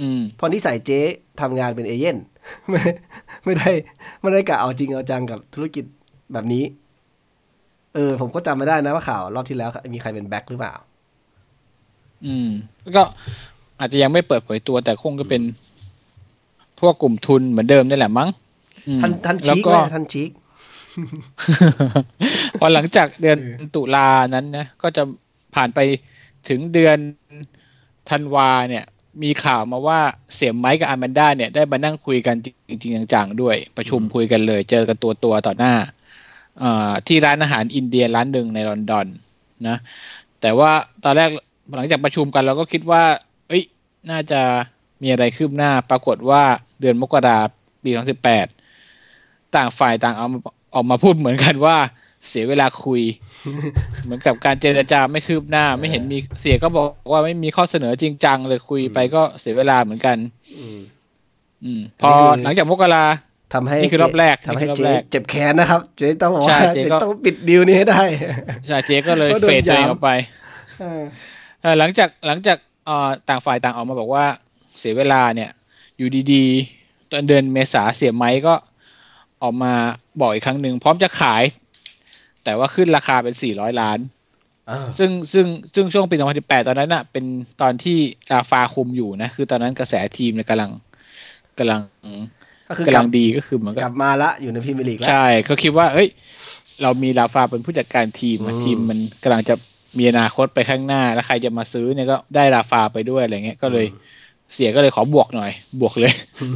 อืมเพราะนิสัยเจ๊ทำงานเป็นเอเย่นไม่ไม่ได้ไม่ได้กะเอาจริงเอาจังกับธุรกิจแบบนี้ เออ ผมก็จำไม่ได้นะว่าข่าว รอบที่แล้ว มีใครเป็นแบ็คหรือเปล่า อืมแล้วก็อาจจะยังไม่เปิดเผยตัวแต่คงจะเป็น พวกกลุ่มทุนเหมือนเดิมนี่แหละมั้งอืมท่านท่านแล้วชิกก็ไหมท่านชิกพอหลังจากเดือนเออตุตุลานั้นนะ ก็จะผ่านไปถึงเดือนธันวาเนี่ย มีข่าวมาว่าเสียไมค์กับอาแมนด้าเนี่ยได้มานั่งคุยกันจริงๆจังๆด้วย ประชุมคุยกันเลย เจอกันตัวตัวๆต่อหน้าเอ่อ ที่ร้านอาหารอินเดียร้านหนึ่งในลอนดอนนะ แต่ว่าตอนแรกหลังจากประชุมกันเราก็คิดว่า เอ้ย น่าจะมีอะไรคืบหน้า ปรากฏว่าเดือนมกราปี2018 ต่างฝ่ายต่างเอามาออกมาพูดเหมือนกันว่าเสียเวลาคุย เหมือนกับการเจรจาไม่คืบหน้า ไม่เห็นมีเสียก็บอกว่าไม่มีข้อเสนอจริงจังเลยคุยไปก็เสียเวลาเหมือนกัน อืมอืมพอนี่คือหลังจากมกรา ทำให้นี่คือรอบแรกทำให้นี่คือรอบเจ๊แรกเจ็บแขนนะครับ เจ๊ต้องบอกว่าใช่เจ๊เจ๊ก็ต้องปิดดีลนี้ให้ได้ใช่เจ๊ก็เลยก็โดนเฟดตัวเองย้ำออกไปเออเอ่อหลังจากหลังจากเอ่อต่างฝ่ายต่างออกมาบอกว่าเสียเวลาเนี่ย อยู่ดีๆตอนเดือนเมษาเสียไม้ก็ออกมาบอกอีกครั้งหนึ่งพร้อมจะขาย แต่ว่าขึ้นราคาเป็น400ล้านเออซึ่งซึ่งซึ่งช่วงปี 2018 ตอนนั้นน่ะ เป็นตอนที่ราฟาคุมอยู่นะ คือตอนนั้นกระแสทีมเนี่ยกำลังกำลัง ก็คือกำกลัลังบดีก็คือเหมือนกกัลับบมาละอยู่ในพรีเมียร์ลีกแล้วใช่เขาคิดว่า เอ้ย เรามีราฟาเป็นผู้จัดการทีมอะอืมทีมมันกำลังจะมีอนาคตไปข้างหน้า แล้วใครจะมาซื้อเนี่ยก็ได้ราฟาไปด้วยอะไรเงี้ยก็เลยเสียก็เลยขอบวกหน่อย บวกเลย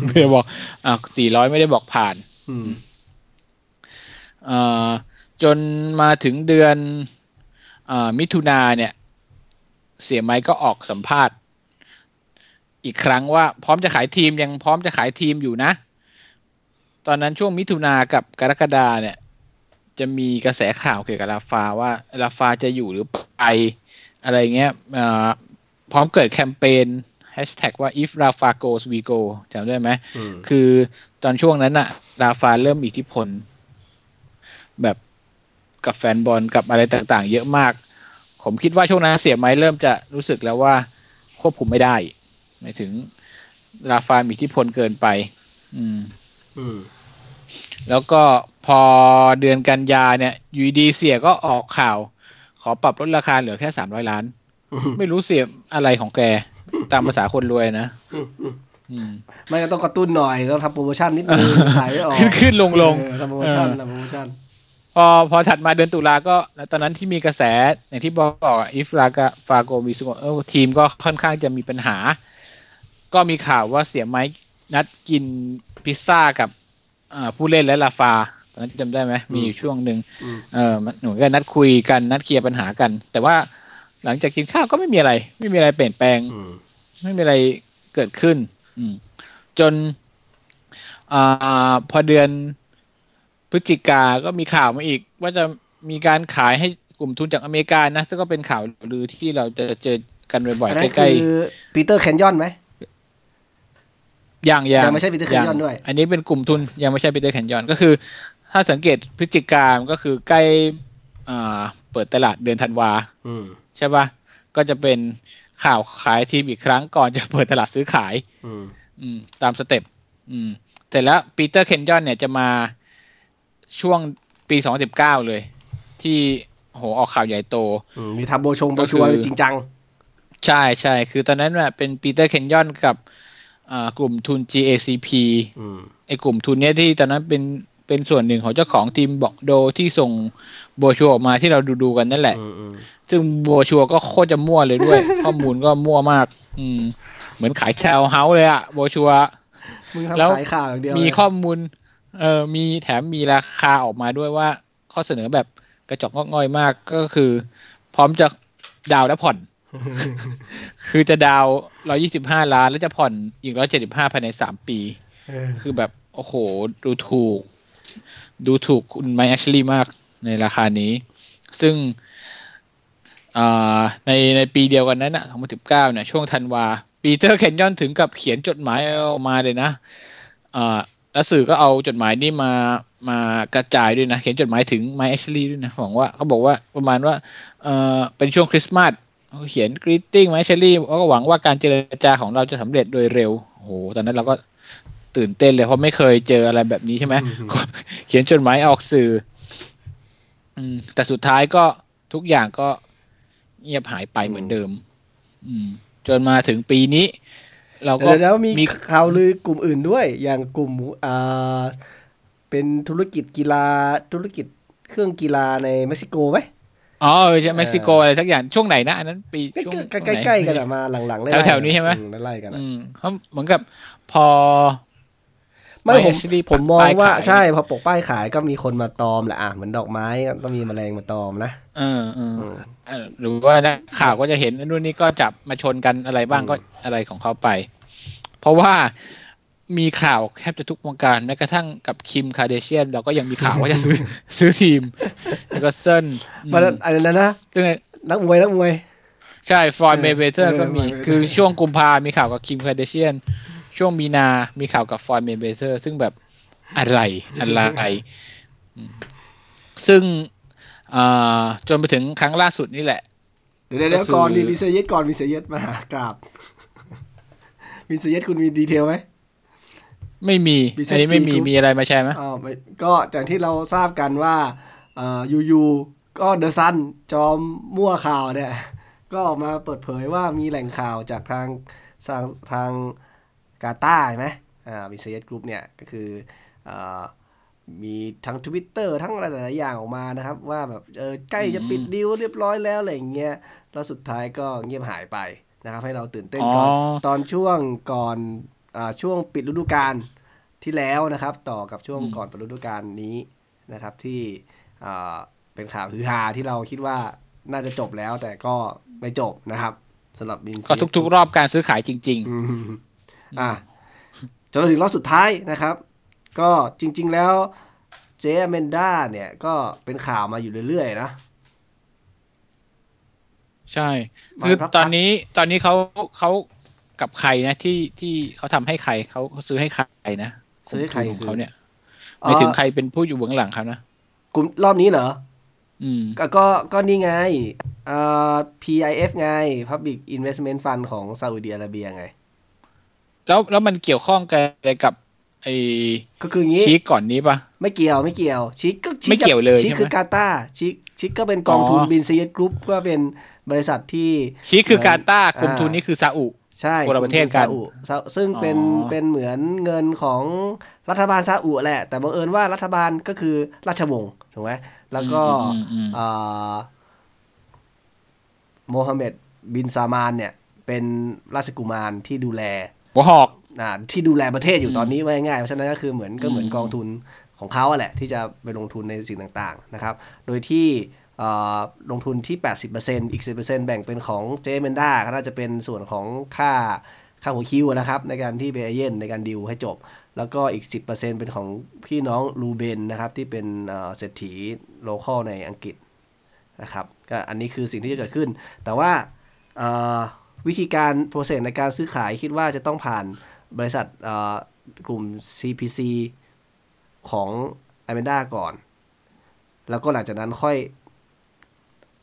เพื่อบอกอะ400ไม่ได้บอกผ่านอืมเอ่อจนมาถึงเดือนอามิถุนาเนี่ย เสียไม้ก็ออกสัมภาษณ์ อีกครั้งว่าพร้อมจะขายทีมยังพร้อมจะขายทีมอยู่นะ ตอนนั้นช่วงมิถุนากับกรกฎาเนี่ย จะมีกระแสข่าวเกี่ยวกับลาฟาว่าลาฟาจะอยู่หรือไปอะไรเงี้ยอ่าพร้อมเกิดแคมเปญแฮชแท็กว่า if Rafa goes we go จำได้ไหมอืมคือตอนช่วงนั้นอะราฟาเริ่มมีอิทธิพล แบบกับแฟนบอลกับอะไรต่างๆ เยอะมาก ผมคิดว่าช่วงนั้นเสียไม้เริ่มจะรู้สึกแล้วว่าควบคุมไม่ได้ หมายถึงราฟามีอิทธิพลเกินไป อืมอืม แล้วก็พอเดือนกันยาเนี่ยอยูดีเสียก็ออกข่าว ขอปรับลดราคาเหลือแค่สามร้อยล้านอืมไม่รู้เสียอะไรของแก ตามภาษาคนรวยนะอืมอืมอืมไม่ก็ต้องกระตุ้นหน่อยก็ทำโปรโมชั่นนิดนึงขายไม่ออก ขึ้นขึ้นลงลงเออทำโปรโมชั่นเออทำโปรโมชั่นพอพอถัดมาเดือนตุลาก็แล้วตอนนั้นที่มีกระแสอย่างที่บอกอิฟรากาฟาโกมีสุโกเออทีมก็ค่อนข้างจะมีปัญหา ก็มีข่าวว่าเสียไม้นัดกิน พิซซ่ากับอ่าผู้เล่นและลาฟาตอนนั้นจำได้ไหมมีอยู่ช่วงหนึ่งอืมเออมันหนูก็นัดคุยกันนัดเคลียร์ปัญหากัน แต่ว่าหลังจากกินข้าวก็ไม่มีอะไร ไม่มีอะไรเปลี่ยนแปลงอืมไม่มีอะไรเกิดขึ้น อืมจนอาพอเดือนพฤศจิกาก็มีข่าวมาอีก ว่าจะมีการขายให้กลุ่มทุนจากอเมริกานะ ซึ่งก็เป็นข่าวลือที่เราจะเจอกันบ่อยอันนั้นๆใกล้คือปีเตอร์เคนยอนไหมๆอ ย่างอย่างยังไม่ใช่ Peter Kenyon ด้วย อันนี้เป็นกลุ่มทุนยังไม่ใช่ปีเตอร์เคนยอนก็คือ ถ้าสังเกตพฤศจิกามันก็คือใกล้อ่าเปิดตลาดเดือนธันวาอืมใช่ปะก็จะเป็นข่าวขายทีมอีกครั้งก่อนจะเปิดตลาดซื้อขายอืมอืมตามสเต็ปอืมเสร็จแล้วปีเตอร์เคนยอนเนี่ยจะมาช่วงปี2019เลย ที่โหออกข่าวใหญ่โตอืมมีทำโบชงโบรชัวร์ก็คือจริงจัง ใช่ใช่คือตอนนั้นน่ะเป็นปีเตอร์เคนยอนกับอ่า กลุ่มทุน GACP อืมไอ้กลุ่มทุนเนี้ยที่ตอนนั้นเป็นเป็นส่วนหนึ่งของเจ้าของทีมบอกโดที่ส่งโบรชัวร์ออกมาที่เราดูดูๆกันนั่นแหละอืมอืมซึ่งโบรชัวร์ก็โคตรจะมั่วเลยด้วย ข้อมูลก็มั่วมาก อืม เหมือนขายคลับเฮาส์เลยอะโบรชัวร์มึงแล้วทำขายข่าวอย่างเดียวมีเลยข้อมูล เออมีแถมมีราคาออกมาด้วยว่า ข้อเสนอแบบกระจอกงอกง่อยมากก็คือ พร้อมจะดาวน์และผ่อน คือจะดาวร้อยี่สิบห้าล้านแล้วจะผ่อนอีกร้อยเจ็ดสิบห้าภายในสามปีเออคือแบบ โอ้โห ดูถูก ดูถูกคุณไมค์แอชลีย์มากในราคานี้ ซึ่งอ่าในในปีเดียวกันนั้นนะ2019เนี่ย ช่วงธันวา ปีเตอร์เคนยอนถึงกับเขียนจดหมายออกมาเลยนะอ่าแล้วสื่อก็เอาจดหมายนี้มามากระจายด้วยนะ เขียนจดหมายถึงไมค์แอชลีย์ด้วยนะบอกว่าเขาบอกว่าประมาณว่า เออเป็นช่วงคริสต์มาส เขาเขียน greeting ไมค์แอชลีย์เขาก็หวังว่าการเจรจาของเราจะสำเร็จโดยเร็วโอ้โหตอนนั้นเราก็ตื่นเต้นเลย เพราะไม่เคยเจออะไรแบบนี้ใช่ไหมเขียนจดหมายออกสื่อ อืม แต่สุดท้ายก็ทุกอย่างก็เงียบหายไปเหมือนเดิม อืม จนมาถึงปีนี้ เราก็เดี๋ยวแล้วมีมีข่าวลือกลุ่มอื่นด้วย อย่างกลุ่มอ่าเป็นธุรกิจกีฬาธุรกิจเครื่องกีฬาในเม็กซิโกไหม อ๋อเออใช่เม็กซิโกอะไรสักอย่างช่วงไหนนะอันนั้นปีช่วงใกล้ช่วงไหใกล้ๆกันอะมาหลังๆไล่ๆแถวๆนี้ใช่ไหมอืไล่ๆกันอะอืมเขาเหมือนกับพอไม่ไม่ผม Ashley ผมมองป้ายว่าขายใช่พอปักป้ายขายก็มีคนมาตอมแหละอะเหมือนดอกไม้ก็ต้องมีแมลงมาตอมนะเออเอออืมเอ่อหรือว่านักข่าวก็จะเห็นนู่นนี่ก็จับมาชนกันอะไรบ้างอืมก็อะไรของเขาไป เพราะว่า มีข่าวแทบจะทุกวงการแม้กระทั่งกับคิมคาร์เดเชียนเราก็ยังมีข่าวว่าจะซื้อซื้อทีมแล้วก็เซินมันอะไรนะนะซึ่งนักมวยนักมวย ใช่ฟลอยด์เอเมย์เวทเธอร์เออก็มี Mayweather คือช่วงกุมภามีข่าวกับคิมคาร์เดเชียน ช่วงมีนา มีข่าวกับฟลอยด์เมเวเตอร์ ซึ่งแบบอะไรอะไรอืมซึ่งอ่าจนไปถึงครั้งล่าสุดนี่แหละ เดี๋ยวเดี๋ยวเดี๋ยวก็คือก่อนดีมีเซเยสก่อนมีเซเยสมาหากราบมีเซเยสคุณมีดีเทลไหม ไม่มี Business อันนี้ไม่มี Group มีอะไรมาแชร์ไหมอ๋อไม่ก็จากที่เราทราบกันว่าเอ่อยูยูก็เดอะซันจอมมั่วข่าวเนี่ย ก็ออกมาเปิดเผยว่ามีแหล่งข่าวจากทางทางทางกาตาร์ใช่ไหมอ่ามีเซเยสกรุ๊ปเนี่ยก็คือเอ่อมีทั้ง Twitter ทั้งอะไรหลาย ๆ อย่างออกมานะครับ ว่าแบบเออใกล้จะปิดดีลเรียบร้อยแล้วอะไรอย่างเงี้ยแล้วสุดท้ายก็เงียบหายไปนะครับ ให้เราตื่นเต้นอ๋อก่อนตอนช่วงก่อนอา ช่วงปิดฤดูกาลที่แล้วนะครับ ต่อกับช่วงก่อนปิดฤดูกาลนี้นะครับ ที่อ่าเป็นข่าวฮือฮาที่เราคิดว่าน่าจะจบแล้วแต่ก็ไม่จบนะครับสำหรับบินก็ทุก ๆ รอบการซื้อขายจริงอืมอะจนถึงรอบสุดท้ายนะครับ ก็จริง ๆ แล้วเจอเมนด้าเนี่ยก็เป็นข่าวมาอยู่เรื่อย ๆ นะ ใช่มาคือพักๆตอนนี้ตอนนี้เขาเขา กับใครนะที่ที่เขาทำให้ใครเขาเขาซื้อให้ใครนะซื้อให้ใครกลุ่มทุนของคือเขาเนี่ยอ๋อหมายถึงใครเป็นผู้อยู่เบื้องหลังเขานะกลุ่มรอบนี้เหรอ อืม ก็ก็ก็นี่ไงเอ่อ PIF ไง Public Investment Fund ของซาอุดิอาระเบียไง แล้วแล้วมันเกี่ยวข้องกันอะไรกับไอก็คืออย่างนี้ชีกก่อนนี้ปะไม่เกี่ยวไม่เกี่ยวชิคก็ชิไม่เกี่ยวเลยชิคใช่ไหมคือกาตาร์ชิคชิคก็เป็นกองทุนอ๋อ Bin Zayed Group ก็เป็นบริษัทที่ชีคคือกาตาร์อ่ากลุ่มทุนนี้คือซาอุ ใช่คนละประเทศกันซาอุซาซึ่งเป็นอ๋อเป็นเหมือนเงินของรัฐบาลซาอุแหละ แต่บังเอิญว่ารัฐบาลก็คือราชวงศ์ถูกไหมแล้วก็อืมอืมอืมอ่าโมฮัมเหม็ดบินซามานเนี่ยเป็นราชกุมารที่ดูแลหัวหอกอ่าที่ดูแลประเทศอยู่อืมตอนนี้ไว้ง่ายๆเพราะฉะนั้นก็คือเหมือนก็เหมือนอืมกองทุนของเขาอะแหละ ที่จะไปลงทุนในสิ่งต่างๆนะครับ โดยที่เอ่อ ลงทุนที่ 80%อีก 10%แบ่งเป็นของอแมนด้าก็น่าจะเป็นส่วนของค่าค่าหัวคิวนะครับ ในการที่ agent ในการดิวให้จบ แล้วก็อีก 10%เป็นของพี่น้องรูเบนนะครับ ที่เป็นเศรษฐี local ในอังกฤษนะครับก็อันนี้คือสิ่งที่จะเกิดขึ้น แต่ว่าวิธีการ process ในการซื้อขายคิดว่าจะต้องผ่านบริษัทกลุ่ม PCP ของ a m a n d a ก่อน แล้วก็หลังจากนั้นค่อย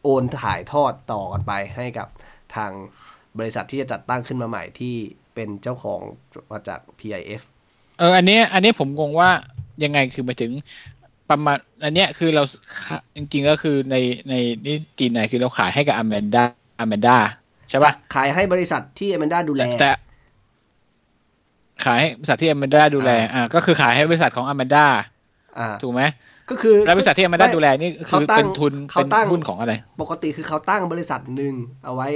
โอนถ่ายทอดต่อกันไปให้กับทางบริษัทที่จะจัดตั้งขึ้นมาใหม่ที่เป็นเจ้าของมาจาก PIF เอออันเนี้ยอันนี้ผมงงว่ายังไงคือหมายถึงประมาณอันเนี้ยคือเราจริงๆก็คือในในนิติไหนคือเราขายให้กับอแมนดาอแมนดาใช่ปะขายให้บริษัทที่ a m a n d a ดูแลแต่ขายให้บริษัทที่อแมนดาดูแลอ่าก็คือขายให้บริษัทของอแมนดาอ่าถูกไหม ก็คือแล้วบริษัทที่อแมนดาไม่ดูแลนี่เขาคือตั้งเป็นทุนเขาเป็นตั้งหุ้นของอะไร ปกติคือเขาตั้งบริษัทหนึ่งเอาไว้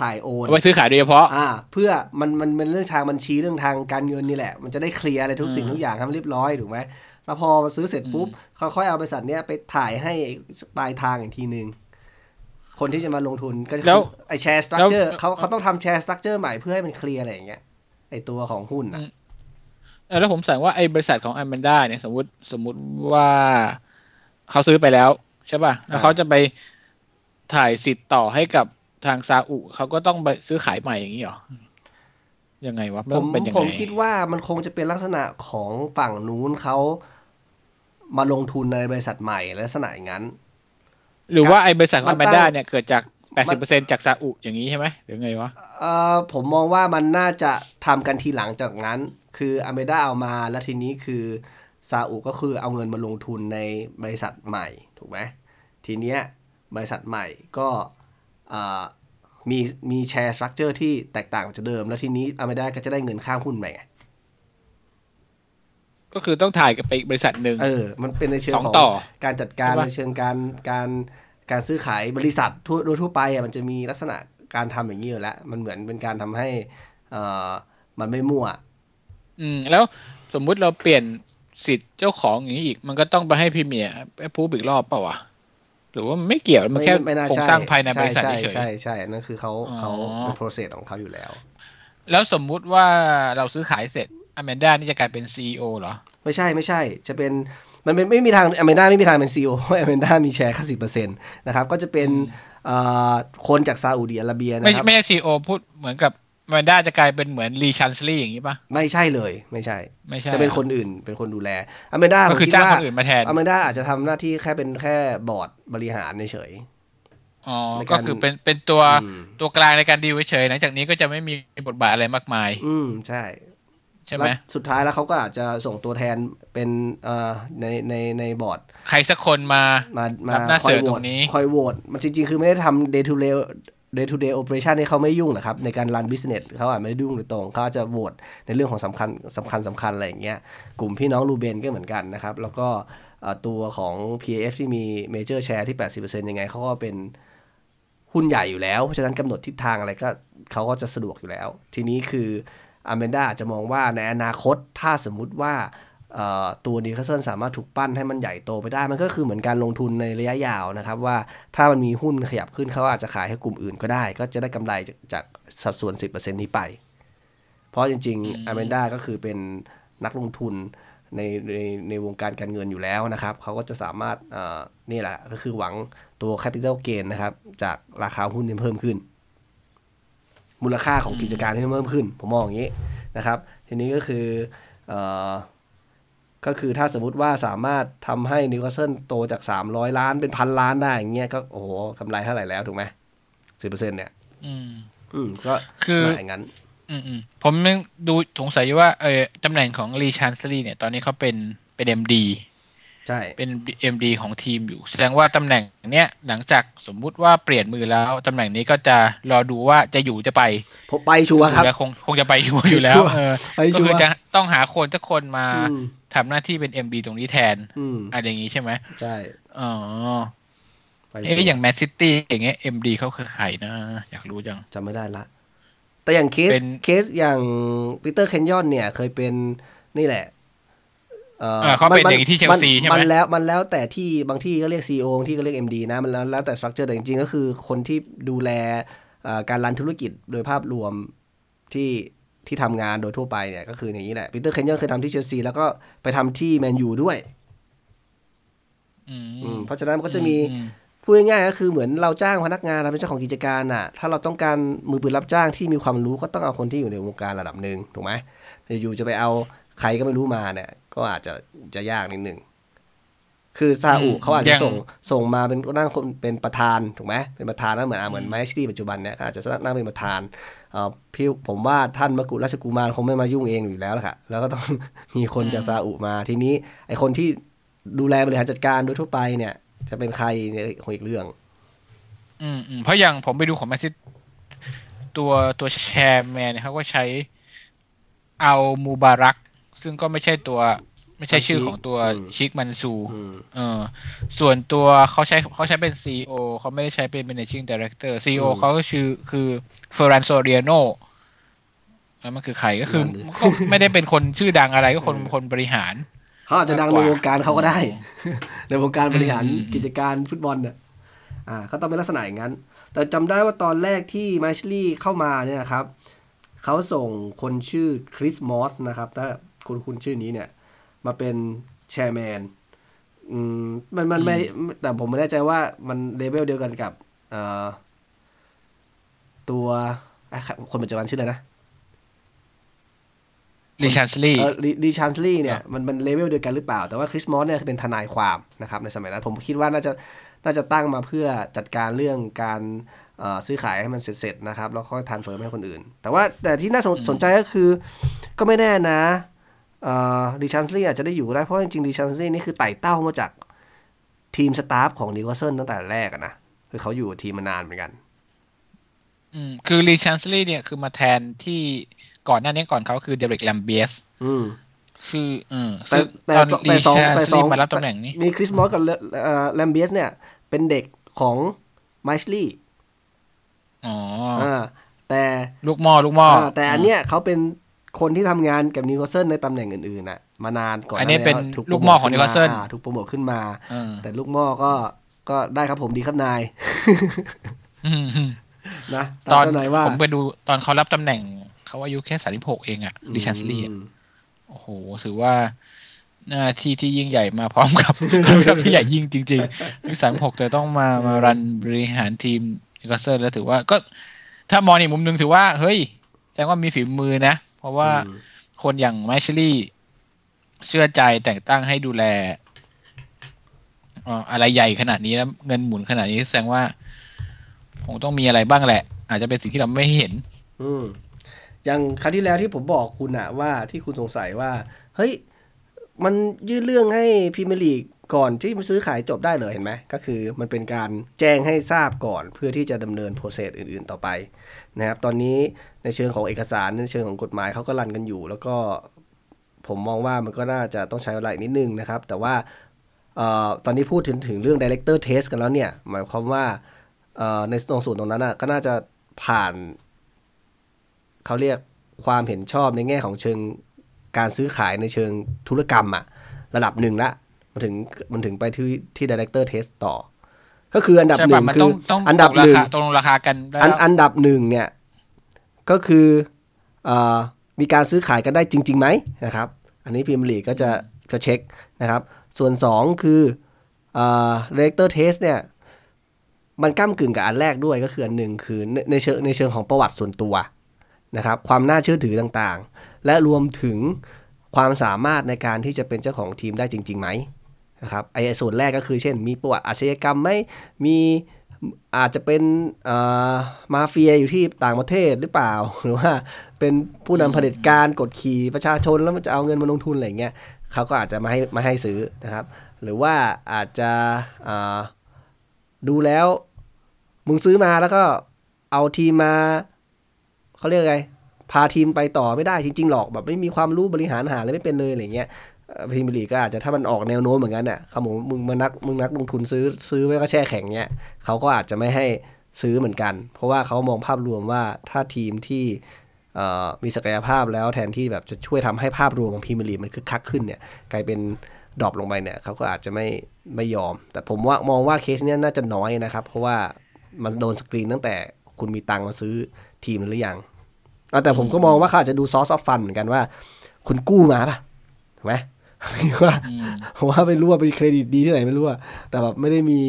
ถ่ายโอนเอาไว้ซื้อขายโดยเฉพาะอ่า เพื่อมันมันเป็นเรื่องทางบัญชีเรื่องทางการเงินนี่แหละ มันจะได้เคลียร์อะไรทุกสิ่งอืมทุกอย่างให้มันเรียบร้อยถูกไหมแล้วพอซื้อเสร็จปุ๊บเขาค่อยเอาบริษัทเนี้ยไปถ่ายให้ปลายทางอีกทีหนึ่งคนที่จะมาลงทุนก็คืแล้วไอแชร์สตรัคเจอร์เขาเขาต้องทำแชร์สตรัคเจอร์ใหม่เพื่อให้มันเคลียร์อะไรอย่างเงี้ยไอตัวของหุ้นอือะมเออ แล้วผมสั่งว่าไอ้บริษัทของอแมนดาเนี่ยสมมติสมมุติว่าเขาซื้อไปแล้วใช่ป่ะ แล้วเขาจะไปถ่ายสิทธิ์ต่อให้กับทางซาอุเขาก็ต้องไปซื้อขายใหม่อย่างนี้เหรอ ยังไงวะผมนเป็นยังผไงมคิดว่ามันคงจะเป็นลักษณะของฝั่งนู้นเขามาลงทุนในบริษัทใหม่ลักษณะอย่างนั้น หรือว่าไอ้บริษัทของมัอนแมนตั้ดางเนี่ยเกิดจากแปดสิบเปอร์เซ็นจากซาอุอย่างนี้ใช่ไหมหรือไงวะเอ่อผมมองว่ามันน่าจะทำกันทีหลังจากนั้น คืออแมนด้าเอามาแล้วทีนี้คือซาอุก็คือเอาเงินมาลงทุนในบริษัทใหม่ถูกไหมทีเนี้ยบริษัทใหม่ก็เอ่อมีมี share structure ที่แตกต่างจากเดิม แล้วทีนี้อแมนด้าก็จะได้เงินข้างหุ้นใหม่ไงก็คือต้องถ่ายกับไปอีกบริษัทหนึ่งเออ มันเป็นในเชิงสองของต่อการจัดการใช่ปะในเชิงการการการซื้อขายบริษัททั่วโดยทั่วไปอะมันจะมีลักษณะการทำอย่างนี้อยู่แล้ว มันเหมือนเป็นการทำให้เอ่อมันไม่มั่ว อืม แล้วสมมุติเราเปลี่ยนสิทธิ์เจ้าของอย่างนี้อีก มันก็ต้องไปให้พรีเมียร์ไปพูดอีกรอบเปล่าวะหรือว่ามันไม่เกี่ยวมันแค่ไม่น่าโครงใช่สร้างภายในบริษัทใช่เฉยใช่ใช่นั่นคือเขาอ๋อเขาเป็น process ของเขาอยู่แล้วๆแล้วสมมุติว่าเราซื้อขายเสร็จอแมนด้านี่จะกลายเป็นซีอเหรอ ไม่ใช่ไม่ใช่ จะเป็นมันเป็นไม่มีทางอเมนด้าไม่มีทางเป็นซีอเพราะอเมนด้ามีแชร์แค่สิบเปอร์เซ็นต์นะครับ ก็จะเป็นเอ่อคนจากซาอุดิอาระเบียไม่นะครับ ไม่ใช่ซีอพูดเหมือนกับอ แมนด้าจะกลายเป็นเหมือนรีชันสลีอย่างนี้ปะไม่ใช่เลย ไม่ใช่ ไม่ใช่ จะเป็นคนอื่นเป็นคนดูแลอเมนด้าก็คือจ้างคนอื่นมาแทนอเมนด้าอาจจะทำหน้าที่แค่เป็นแค่บอร์ดบริหารเฉยอ๋อในก็การคือเป็นเป็นตัวอืมตัวกลางในการดีลเฉยๆหลังจากนี้ก็จะไม่มีบทบาทอะไรมากมาย อืมใช่ใช่ไหมแล้วสุดท้ายแล้วเขาก็อาจจะส่งตัวแทนเป็นเอ่อในในในบอร์ด ใครสักคนมา มารัมาบหน้าคอยเสือโหวตรตงนี้คอยโหวตมันจริง ๆ คือไม่ได้ทำ day to day day to day operation ให้เขาไม่ยุ่งหรอครับในการรัน business เขาอาจไม่ได้ยุ่งโดยตรงเขาจะโหวตในเรื่องของสำคัญสำคัญสำคัญอะไรอย่างเงี้ยกลุ่มพี่น้องรูเบนก็เหมือนกันนะครับ แล้วก็ตัวของ PAF ที่มี major share ที่ 80%ยังไงเขาก็เป็นหุ้นใหญ่อยู่แล้ว เพราะฉะนั้นกำหนดทิศทางอะไรก็เขาก็จะสะดวกอยู่แล้ว ทีนี้คืออเมนดาจะมองว่าในอนาคตถ้าสมมุติว่า ตัวนิวคาสเซิลสามารถถูกปั้นให้มันใหญ่โตไปได้ มันก็คือเหมือนการลงทุนในระยะยาวนะครับว่าถ้ามันมีหุ้นขยับขึ้นเขาอาจจะขายให้กลุ่มอื่นก็ได้ ก็จะได้กำไรจากสัดส่วน 10%นี้ไป เพราะจริงๆอเมนดาก็คือเป็นนักลงทุนในในในวงการการเงินอยู่แล้วนะครับ เขาก็จะสามารถนี่แหละก็คือหวังตัว capital gain นะครับ จากราคาหุ้นที่เพิ่มขึ้น มูลค่าของกิจการที่เพิ่มขึ้น ผมมองอย่างนี้นะครับ ทีนี้ก็คืออ ก็คือถ้าสมมติว่าสามารถทำให้นิวคาสเซิลโตจาก 300 ล้านเป็นพันล้านได้อย่างเงี้ยก็โอ้โหกำไรเท่าไหร่แล้วถูกไหมสิบเปอร์เซ็นต์เนี่ย อืม อืมก็คือลักษณะอย่างนั้น อืมอืมผมยังดูสงสัยอยู่ว่าเออตำแหน่งของลีชาร์นลีย์เนี่ย ตอนนี้เขาเป็นเป็น MD ใช่ เป็น MD ของทีมอยู่ แสดงว่าตำแหน่งเนี้ยหลังจากสมมุติว่าเปลี่ยนมือแล้วตำแหน่งนี้ก็จะรอดูว่าจะอยู่จะไปผมไปชัวร์ครับแล้วคงคงจะไปอยู่อยู่แล้วชัวร์เออไปชัวร์ก็คือร์จะต้องหาคนสักคนมาอืม ทำหน้าที่เป็น MD ตรงนี้แทนอืมอะไรอย่างนี้ใช่ไหมใช่อ๋อไปเอ๊ะชัวร์อย่างแมนซิตี้อย่างเงี้ย MD เขาคือใครนะ อยากรู้จังจำไม่ได้ละ แต่อย่างเคสเป็นเคสอย่างปีเตอร์เคนยอนเนี่ย เคยเป็นนี่แหละเออเออเขาเป็นมัอย่างที่เชลซีใช่ไหมมันแล้วมันแล้วแต่ที่บางที่ก็เรียก CEO บางที่ก็เรียก MD นะ มันแล้วแล้วแต่ structure แต่จริงๆ ก็คือคนที่ดูแลเอ่อการ run ธุรกิจโดยภาพรวมที่ ที่ทำงานโดยทั่วไปเนี่ยก็คืออย่างนี้แหละปีเตอร์เคนยอนเคยทำที่เชลซีแล้วก็ไปทำที่แมนยูด้วยอืมอืมเพราะฉะนั้นมันก็จะมีอืมพูดง่ายๆก็คือเหมือนเราจ้างพนักงานเราเป็นเจ้าของกิจการน่ะ ถ้าเราต้องการมือปืนรับจ้างที่มีความรู้ก็ต้องเอาคนที่อยู่ในวงการระดับหนึ่งถูกไหมอยู่ๆจะไปเอาใครก็ไม่รู้มาเนี่ย ก็อาจจะจะยากนิดหนึ่ง คือซาอุอืมเขาอาจจะอย่างส่งส่งมาเป็นนั่งคนเป็นประธานถูกไหมเป็นประธานนะเหมือนอะเหมือนไมค์ชี่ปัจจุบันเนี่ยก็อาจจะนั่งเป็นประธานเอ่อพี่ผมว่าท่านมกุฎราชกุมารคงไม่มายุ่งเองอยู่แล้วแหละค่ะแล้วก็ต้องมีคนจากซาอุมาทีนี้ไอคนที่ดูแลบริหารจัดการโดยทั่วไปเนี่ย จะเป็นใครเนี่ยคงอีกเรื่อง อืมอืมเพราะอย่างผมไปดูของแมนซิตตัวตัวแชร์แมนเนี่ยเขาก็ใช้เอามูบารัก ซึ่งก็ไม่ใช่ตัว ไม่ใช่ชื่อของตัวอืมชิกมันซูอืมเออส่วนตัวเขาใช้เขาใช้เป็น CEO เขาไม่ได้ใช้เป็น managing director CEO อืมเขาก็ชื่อคือเฟอร์รันโซเรียโนแล้วมันคือใครก็คือนั่นดิก็ไม่ได้เป็นคนชื่อดังอะไรก็คนเออคนบริหาร เขาอาจจะดังในวงการเขาก็ได้ ในวงการบริหารอืมกิจการฟุตบอลเนี่ยอ่าก็ต้องเป็นลักษณะอย่างนั้น แต่จำได้ว่าตอนแรกที่ไมค์แอชลีย์เข้ามาเนี่ยนะครับ เขาส่งคนชื่อคริสมอร์ตนะครับ ถ้าคุณคุณชื่อนี้เนี่ย มาเป็น chairman อืมมันมันไม่แต่ผมไม่แน่ใจว่ามันเลเวลเดียวกันกับเอ่อตัวอะคนปัจจุบันชื่ออะไรนะลีชาร์นลีย์เออลีชาร์นลีย์เนี่ยคยรับมันมัน level เดียวกันหรือเปล่า แต่ว่าคริสมอร์ตเนี่ยเป็นทนายความนะครับในสมัยนั้น ผมคิดว่าน่าจะน่าจะตั้งมาเพื่อจัดการเรื่องการเอ่อซื้อขายให้มันเสร็จๆนะครับ แล้วค่อย transfer ให้คนอื่น แต่ว่าแต่ที่น่าสนสนใจก็คือ ก็ไม่แน่นะ ลีชาร์นลีย์อาจจะได้อยู่ก็ได้เพราะจริงๆลีชาร์นลีย์นี่คือไต่เต้ามาจากทีม staff ของนิวคาสเซิลตั้งแต่แรกอะนะคือเขาอยู่กับทีมมานานเหมือนกัน อืมคือริชาร์ดลีเนี่ยคือมาแทนที่ก่อนหน้านี้ก่อนเขาคือเดริกแลมเบียสอืมคือเออแต่ซึ่งแต่ตอนแต่ริสองชาร์แต่ดสอลีงมารับตำแหน่งนี้มีคริสมอสกับแลมเบียสเนี่ย เป็นเด็กของไมชลีอ๋ออ่าแต่ลูกหม้อลูกหม้ออ่าแต่อันเนี้ยเขาเป็น คนที่ทำงานกับนิวคาสเซิลในตำแหน่งอื่นๆน่ะ มานานก่อนอันนี้หาเป็นแล้วถูลูกหม้อของโปรนิวโมคาทสเซิลขึ้นมาอ่าถูกโปรโมทขึ้นมาเออแต่ลูกหม้อก็ก็ได้ครับผมดีครับนายอืมอืมนะตอนเจ้านายว่าผมไปดูตอนเขารับตำแหน่ง เขาอายุแค่สามสิบหกเองอะลีชาร์นลีย์อืมโอ้โหถือว่าหน้าที่ที่ยิ่งใหญ่มาพร้อมกับความรับที่ใหญ่ยิ่งจริงๆอายุสามหกแต่ต้องมามา run บริหารทีมนิวคาสเซิลแล้วถือว่าก็ถ้ามองอีกมุมหนึ่งถือว่า เฮ้ยแสดงว่ามีฝีมือนะเพ ราะว่าอืมคนอย่างไมค์แอชลีย์ เชื่อใจแต่งตั้งให้ดูแลเอ่ออะไรใหญ่ขนาดนี้แล้วเงินหมุนขนาดนี้แสดงว่าคงต้องมีอะไรบ้างแหละ อาจจะเป็นสิ่งที่เราไม่เห็น อืมอย่างครั้งที่แล้วที่ผมบอกคุณอะว่าที่คุณสงสัยว่า เฮ้ย มันยื่นเรื่องให้พรีเมียร์ลีก ก่อนที่มันซื้อขายจบได้เลยเห็นไหมก็คือมันเป็นการแจ้งให้ทราบก่อนเพื่อที่จะดำเนินโปรเซสอื่นๆต่อไปนะครับตอนนี้ในเชิงของเอกสารในเชิงของกฎหมายเขาก็รันกันอยู่ แล้วก็ผมมองว่ามันก็น่าจะต้องใช้เวลาอีกนิดนึงนะครับ แต่ว่าออตอนนี้พูดถึงถึงเรื่อง Director Test กันแล้วเนี่ย หมายความว่าในตรงส่วนตรงนั้นน่ะก็น่าจะผ่านเขาเรียกความเห็นชอบในแง่ของเชิงการซื้อขายในเชิงธุรกรรมอะระดับหนึ่งละ มันถึงมันถึงไปที่ที่ Director Test ต่อ ก็คืออันดับใช่หนึ่ป่ะงมันคืต้อองต้องอันดับตกราหนึ่งคาตกลงราคากันแล้วอันอันดับหนึ่งเนี่ย ก็คือเอ่อมีการซื้อขายกันได้จริงๆไหมนะครับ อันนี้พิมพ์ลีกก็จะเพื่อเช็คนะครับ ส่วน 2 คือเอ่อ director test เนี่ย มันก้ากึ่งกับอันแรกด้วยก็คืออันหนึ่งคือในในเชิงในเชิงของประวัติส่วนตัวนะครับ ความน่าเชื่อถือต่างๆ และรวมถึงความสามารถในการที่จะเป็นเจ้าของทีมได้จริงๆไหม นะครับไอ้ส่วนแรกก็คือเช่น มีประวัติอาชญากรรมไหมมีอาจจะเป็นมาเฟียอยู่ที่ต่างประเทศหรือเปล่า หรือว่าเป็นผู้นำเผด็จการกดขี่ประชาชนแล้วมันจะเอาเงินมาลงทุนอะไรเงี้ยเขาก็อาจจะมาให้มาให้ซื้อนะครับ หรือว่าอาจจะดูแล้ว มึงซื้อมาแล้วก็เอาทีมมาเขาเรียกไงพาทีมไปต่อไม่ได้จริง ๆ หรอกแบบไม่มีความรู้บริหารหาอะไรไม่เป็นเลยอะไรเงี้ย พรีเมียร์ลีกก็อาจจะถ้ามันออกแนวโน้มเหมือนกันเนี่ยเขาบอกมึงมานักมึงนักลงทุนซื้อซื้อไว้ก็แช่แข็งเนี้ยเขาก็อาจจะไม่ให้ซื้อเหมือนกัน เพราะว่าเขามองภาพรวมว่าถ้าทีมที่มีศักยภาพแล้วแทนที่แบบจะช่วยทำให้ภาพรวมของพรีเมียร์ลีกมันคึกคักขึ้นเนี่ยกลายเป็น drop ลงไปเนี่ยเขาก็อาจจะไม่ไม่ยอม แต่ผมว่ามองว่าเคสเนี้ยน่าจะน้อยนะครับ เพราะว่ามันโดนสกรีนตั้งแต่คุณมีตังมาซื้อทีมหรือยังแต่ผมก็มองว่าเขาอาจจะดูซอสออฟฟันเหมือนกันว่า คุณกู้มาป่ะถูกไหม ว่าอืมผมว่าไม่รู้ว่าเป็นเครดิตดีที่ไหนไม่รู้อะแต่แบบไม่ได้มี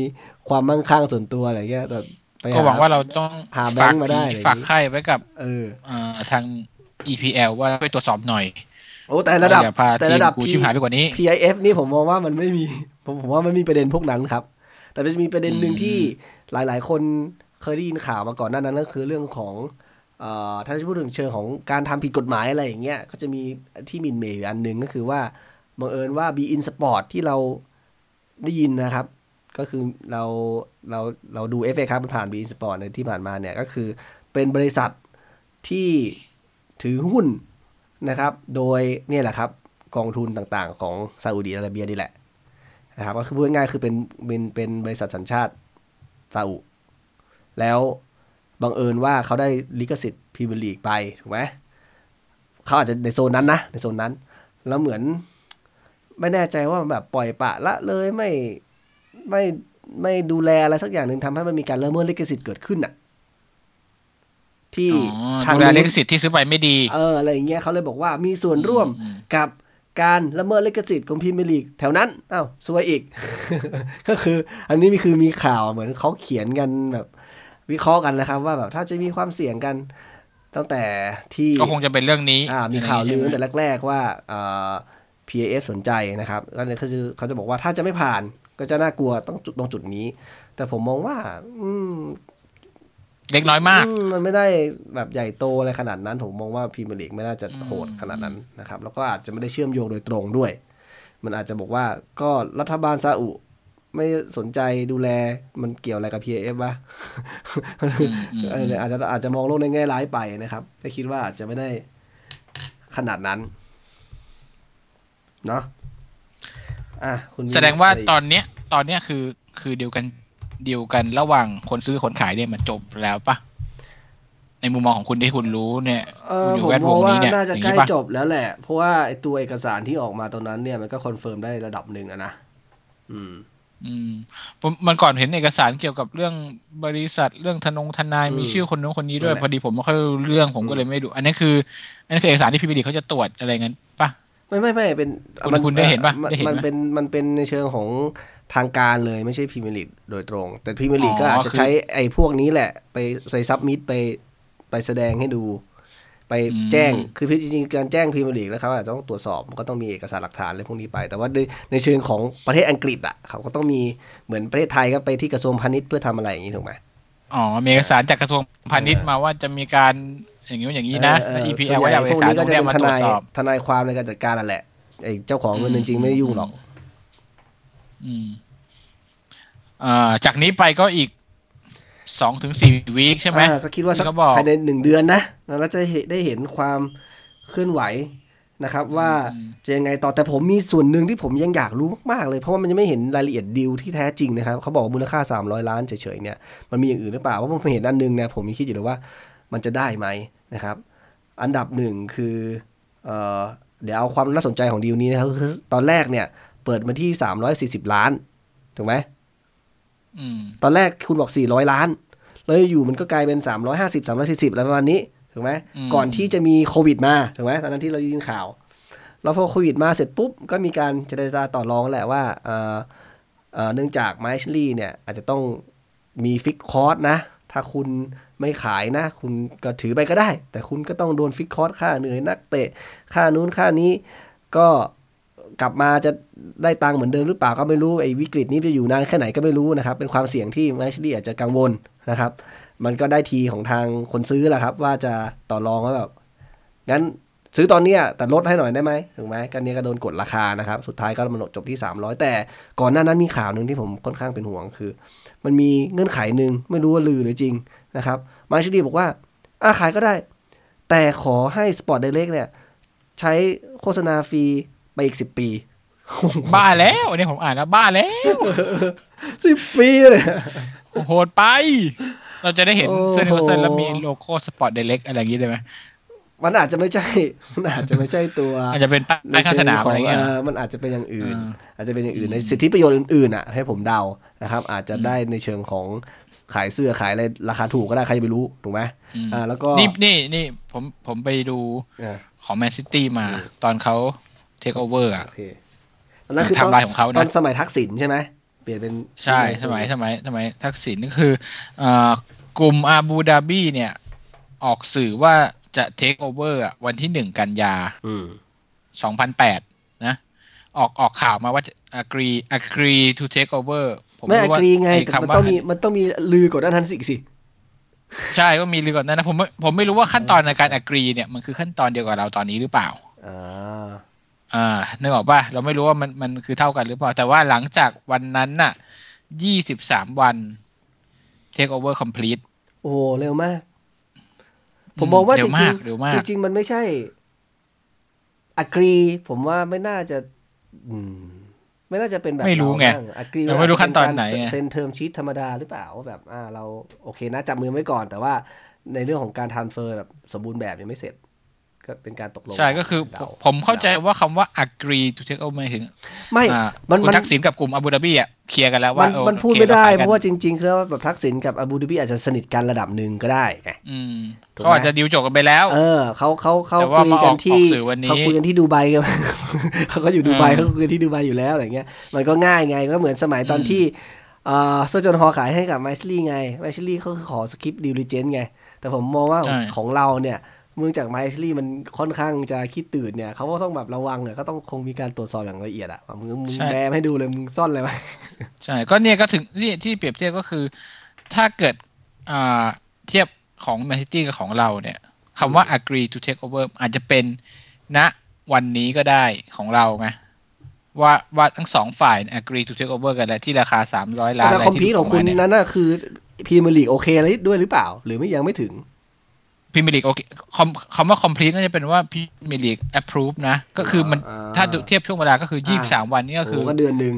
ความมั่งคั่งส่วนตัวอะไรเงี้ยแต่ไปก็หวังว่าเราต้องหาแบฝางกค์มาได้อะไรอย่างงี้ฝากไข่ไว้กับ เออเอ่อทาง EPL ว่าช่วยตรวจสอบหน่อย โอ้แต่ระดับอย่าพาแต่ทีมระดับกูชิบหายไปกว่านี้ PIF นี่ผมมองว่ามันไม่มี ผมผมว่ามันมีประเด็นพวกนั้นครับ แต่มันจะมีประเด็นหนึ่งอืมที่หลาย ๆ คนเคยได้ยินข่าวมาก่อนหน้านั้นก็คือเรื่องของเอ่อถ้าจะพูดถึงเชิงของการทำผิดกฎหมายอะไรอย่างเงี้ยก็จะมีที่หมินเมย์อยู่อันหนึ่งก็คือว่า บังเอิญว่า b in Sport ที่เราได้ยินนะครับ ก็คือเราเราเราดู FA ครับผ่าน b in Sport ในที่ผ่านมาเนี่ย ก็คือเป็นบริษัทที่ถือหุ้นนะครับ โดยเนี่ยแหละครับ กองทุนต่างๆ ของซาอุดีอาระเบียนี่แหละนะครับก็คือพูดง่ายๆคือเป็นเป็นเป็นบริษัทสัญชาติซาอุแล้วบังเอิญว่าเขาได้ลิขสิทธิ์พรีเมียร์ลีกไป ถูกไหมเขาอาจจะในโซนนั้นนะ ในโซนนั้น แล้วเหมือน ไม่แน่ใจว่าแบบปล่อยปละละเลยไม่ไม่ไม่ดูแลอะไรสักอย่างหนึ่งทำให้มันมีการละเมิดลิขสิทธิ์เกิดขึ้นอะ ที่อ๋อทางดูแลนู้นลิขสิทธิ์ที่ซื้อไปไม่ดี เอออะไรอย่างเงี้ยเขาเลยบอกว่ามีส่วนร่วมอืมกับการละเมิดลิขสิทธิ์ของพรีเมียร์ลีกแถวนั้นอ้าวซวยอีก ก็คือ อันนี้มีคือมีข่าวเหมือนเขาเขียนกันแบบ วิเคราะห์กันนะครับ ว่าแบบถ้าจะมีความเสี่ยงกัน ตั้งแต่ที่ก็คงจะเป็นเรื่องนี้ อ่า มีข่าวลือตั้งใช่ไหมแต่แรก ๆ ว่าอ่า PAF สนใจนะครับก็เลยเขาจะเขาจะบอกว่าถ้าจะไม่ผ่านก็จะน่ากลัวต้องจุดตรงจุดนี้ แต่ผมมองว่า อืมเล็กน้อยมากอืมมันไม่ได้แบบใหญ่โตอะไรขนาดนั้น ผมมองว่าพรีเมียร์ลีกไม่น่าจะโหดขนาดนั้นนะครับ แล้วก็อาจจะไม่ได้เชื่อมโยงโดยตรงด้วย มันอาจจะบอกว่าก็รัฐบาลซาอุไม่สนใจดูแลมันเกี่ยวอะไรกับ PAF วะอืมอืมเอออาจจะอาจจะมองโลกในแง่ร้ายไปนะครับก็คิดว่าอาจจะไม่ได้ขนาดนั้น เนาะอะคุณมีแสดงว่าะไรกตอนเนี้ย ตอนเนี้ยคือคือเดียวกันเดียวกันระหว่างคนซื้อคนขายเนี่ยมันจบแล้วปะในมุมมองของคุณที่คุณรู้เนี่ยเอคุณออยู่ผมแวดมวองงว่านี้เนี่ยน่าจะอย่างใกล้นี้ปะจบแล้วแหละ เพราะว่าไอ้ตัวเอกสารที่ออกมาตอนนั้นเนี่ยมันก็ confirm ได้ระดับหนึ่งอะนะอืม อืมผมมันก่อนเห็นเอกสารเกี่ยวกับเรื่องบริษัทเรื่องทนงทนายอืมมีชื่อคนนู้นคนนี้ด้วยนั่นแหละพอดีผมไม่ค่อยรู้เรื่องผมก็เลยไม่ดู อันนี้คือ อันนี้คือเอกสารที่พีบีดีเขาจะตรวจอะไรเงี้ยปะ ไม่ไม่ไม่เป็นคุณคุณได้เห็นปะมันได้เห็นไหมมันเป็นมันเป็นในเชิงของทางการเลยไม่ใช่พรีเมียร์ลีกโดยตรง แต่พรีเมียร์ลีกอ๋อก็อาจจะคือใช้ไอ้พวกนี้แหละ ไปใส่ submit ไปไปแสดงให้ดู ไปอืมแจ้งคือจริงๆการแจ้งพรีเมียร์ลีกแล้วเขาอาจจะต้องตรวจสอบมันก็ต้องมีเอกสารหลักฐานอะไรพวกนี้ไป แต่ว่าในในเชิงของประเทศอังกฤษอะเขาก็ต้องมีเหมือนประเทศไทยก็ไปที่กระทรวงพาณิชย์เพื่อทำอะไรอย่างนี้ถูกไหมอ๋อมีเอกสารจากกระทรวงพาณิชย์เออมาว่าจะมีการ อย่างนี้อย่างนี้นะเออแล้วเออ EPL ส่วนว่าใหจะญ่เอาเอพวกกสารนี้ตก็รงจะเนี้ยเป็นมาทตรวนาจยสอบทนายความในการจัดการนั่นแหละไอ้เจ้าของเงินจริงๆไม่ได้ยุ่งหรอก อืมอ่าจากนี้ไปก็อีกสองถึงสี่วีคใช่ไหมอ่าก็คิดว่าสักที่เขาบอกภายในหนึ่งเดือนนะเราจะเห็นได้เห็นความเคลื่อนไหวนะครับ ว่าอืมจะยังไงต่อแต่ผมมีส่วนหนึ่งที่ผมยังอยากรู้มากๆ เลยเพราะว่ามันยังไม่เห็นรายละเอียดดีลที่แท้จริงนะครับ เขาบอกว่ามูลค่า 300 ล้านเฉยๆเนี่ยมันมีอย่างอื่นหรือเปล่าเพราะผมเห็นอันหนึงเนี่ยผมมีคิดอยู่เลยว่า มันจะได้ไหม นะครับ อันดับหนึ่งคือเอ่อเดี๋ยวเอาความน่าสนใจของดีลนี้นะครับคือตอนแรกเนี่ย เปิดมาที่340ล้าน ถูกไหมอืมตอนแรกคุณบอก400ล้าน แล้วอยู่มันก็กลายเป็น350 340อะไรประมาณนี้ ถูกไหมอืมก่อนที่จะมีโควิดมา ถูกไหมตอนนั้นที่เราได้ยินข่าว แล้วพอโควิดมาเสร็จปุ๊บ ก็มีการเจรจาต่อรองแหละว่าเอ่อเอ่อเนื่องจากไมชลี่เนี่ย อาจจะต้องมีฟิกคอร์สนะ ถ้าคุณ ไม่ขายนะ คุณก็ถือไปก็ได้ แต่คุณก็ต้องโดนฟิกคอร์สค่าเหนื่อยนักเตะค่านู้นค่านี้ก็กลับมาจะได้ตังค์เหมือนเดิมหรือเปล่าก็ไม่รู้ไอ้วิกฤตนี้จะอยู่นานแค่ไหนก็ไม่รู้นะครับ เป็นความเสี่ยงที่ไมชลี่อาจจะกังวลนะครับ มันก็ได้ทีของทางคนซื้อแหละครับ ว่าจะต่อรองว่าแบบงั้นซื้อตอนนี้แต่ลดให้หน่อยได้ไหมถูกไหมกันนี้ก็โดนกดราคานะครับ สุดท้ายก็มันจบที่ 300 แต่ก่อนหน้านั้นมีข่าวหนึ่งที่ผมค่อนข้างเป็นห่วงคือ มันมีเงื่อนไขหนึ่งไม่รู้ว่าลือหรือจริง นะครับมาชิดีบอกว่าอาขายก็ได้ แต่ขอให้ Sports Direct เนี่ย ใช้โฆษณาฟรีไปอีกสิบปี บ้าแล้วอันนี้ผมอ่านแล้วบ้าแล้วสิบปีเลยโหดไป เราจะได้เห็นโอ้โหเสื้อนิวคาสเซิลแล้วมีโลโก้ Sports Direct อะไรอย่างงี้ได้ไหม มันอาจจะไม่ใช่ มันอาจจะไม่ใช่ตัว อาจจะเป็นป้ายข้างสนามอะไรเงี้ยเออมันอาจจะเป็นอย่างอื่นอ่าอาจจะเป็นอย่างอื่นในสิทธิประโยชน์อื่นๆอะ ให้ผมเดานะครับ อาจจะได้ในเชิงของขายเสื้อขายอะไรราคาถูกก็ได้ใครจะไปรู้ถูกไหมอืมอ่า แล้วก็นี่นี่นี่ผมผมไปดูอ่าของแมนซิตี้มา ตอนเขาเทคโอเวอร์อะโอเคตอนนั้นคือตอนไทม์ไลน์ของเขานะตอนสมัยทักษิณใช่ไหมเปลี่ยนเป็นใช่สมัยสมัยสมัยทักษิณก็คือเอ่อกลุ่มอาบูดาบีเนี่ย ออกสื่อว่า จะเทคโอเวอร์วันที่หนึ่งกันยาอืม2008นะ ออกออกข่าวมาว่าจะ agree agree to take over ผมไม่รู้อว่ากรีไงอ้แต่คำมันว่าต้องมีมันต้องมีลือกดด้านทันสิสิ ใช่ก็มีลือก่อนนั้นนะผมไม่ผมไม่รู้ว่าขั้นตอนในการ agree เนี่ยมันคือขั้นตอนเดียวกับเราตอนนี้หรือเปล่าอ่าอ่านึกออกป่ะเราไม่รู้ว่ามันมันคือเท่ากันหรือเปล่า แต่ว่าหลังจากวันนั้นน่ะ23วัน take over complete โอ้โหเร็วมาก ผมมองว่าเร็จวริมางกเร็วมากๆจริงๆมันไม่ใช่อกรีผมว่าไม่น่าจะ อืม ไม่น่าจะเป็นแบบไม่รู้ไงอกรีเราไม่รู้ขั้นตอนไหนไงเซ็นเทอมชีตธรรมดาหรือเปล่าว่าแบบ อ่า เราโอเคนะจับมือไว้ก่อน แต่ว่าในเรื่องของการทานเฟอร์แบบสมบูรณ์แบบยังไม่เสร็จ ก็เป็นการตกลงใช่ก็คือดผมผมเข้าใจว่าคำว่า agree to take over หมายถึง ไม่อ่ามันคุณมันทักษิณกับกลุ่มอาบูดาบีอะเคลียร์กันแล้วมัว่านเออมันพูดโอคไม่ได้ขยเพกันราะว่าจริงๆคือว่าแบบทักษิณกับอาบูดาบีอาจจะสนิทกันระดับหนึ่งก็ได้ไงอืมถูกไหมเขาอาจจะดิวจบกันไปแล้ว เออเขาเขาเขาแต่ว่าคุยมาอกัอนกที่ออกสื่อวันนี้เขาคุยกันที่ดูไบกันเขาก็อยู่ดูไบอืมเขาคุยกันที่ดูไบอยู่แล้วอะไรเงี้ยมันก็ง่ายไงก็เหมือนสมัยตอนอืมที่เอ่อเซอร์จนฮอขายให้กับไมซ์ลี่ไงไมซ์ลี่เขาขอสคริปต์ดิลิเจนไงแต่ผมมองว่าของของเราเนี่ย เนื่องจากไมซ์ลี่มันค่อนข้างจะคิดตื่นเนี่ยเขาก็ต้องแบบระวังเนี่ยก็ต้องคงมีการตรวจสอบอย่างละเอียดอะว่ามึงมึงแบมให้ดูเลยมึงซ่อนอะไรไว้ใช่ก็เนี่ยก็ถึงนี่ที่เปรียบเทียบก็คือ ถ้าเกิดอ่าเทียบของแมนซิตี้กับของเราเนี่ยคำว่า agree to take over อาจจะเป็นณวันนี้ก็ได้ของเราไงว่าว่าทั้งสองฝ่าย agree to take over กันแล้วที่ราคา300ล้านแต่อะไรคอมพิที่วของคุณมาเนี่ยนั้นน่ะคือพรีเมียร์ลีกโอเคอะไรด้วยหรือเปล่า หรือไม่ยังไม่ถึง พิมลีกโอเคคำคำว่า complete น่าจะเป็นว่าพิมลีก approve นะ ก็คือมันอ่าถ้าดูเทียบช่วงเวลาก็คือ23วันนี่ก็คือโอ้ก็เดือนหนึ่ง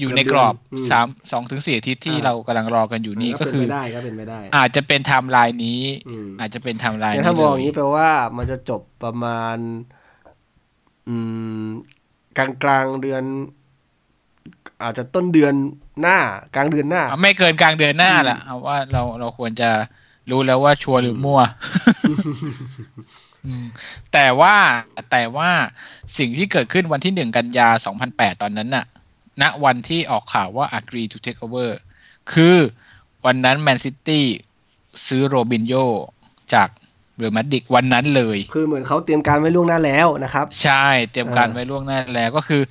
อยู่ในกรอบอืมสามสองถึงสี่อาทิตย์ที่อ่าเรากำลังรอกันอยู่นี่ก็เป็นคือไปได้ก็เป็นไปได้ อาจจะเป็นไทม์ไลน์นี้อืมอาจจะเป็นไทม์ไลน์งั้นนี้ถ้ามองอเลย่างนี้แปลว่ามันจะจบประมาณ อืมกลางกลางๆเดือน อาจจะต้นเดือนหน้ากลางเดือนหน้าอะไม่เกินกลางเดือนหน้าแหละเอาว่าเราเราควรจะ รู้แล้วว่าชัวร์หรือมั่วอืมแต่ว่าแต่ว่าสิ่งที่เกิดขึ้นวันที่หนึ่งกันยา2008ตอนนั้นน่ะ ณวันที่ออกข่าวว่า agree to take over คือวันนั้นแมนซิตี้ซื้อโรบินโยจากเรอัลมาดริดวันนั้นเลย คือเหมือนเขาเตรียมการไว้ล่วงหน้าแล้วนะครับ ใช่เตรียมการอ่าไว้ล่วงหน้าแล้วก็คือ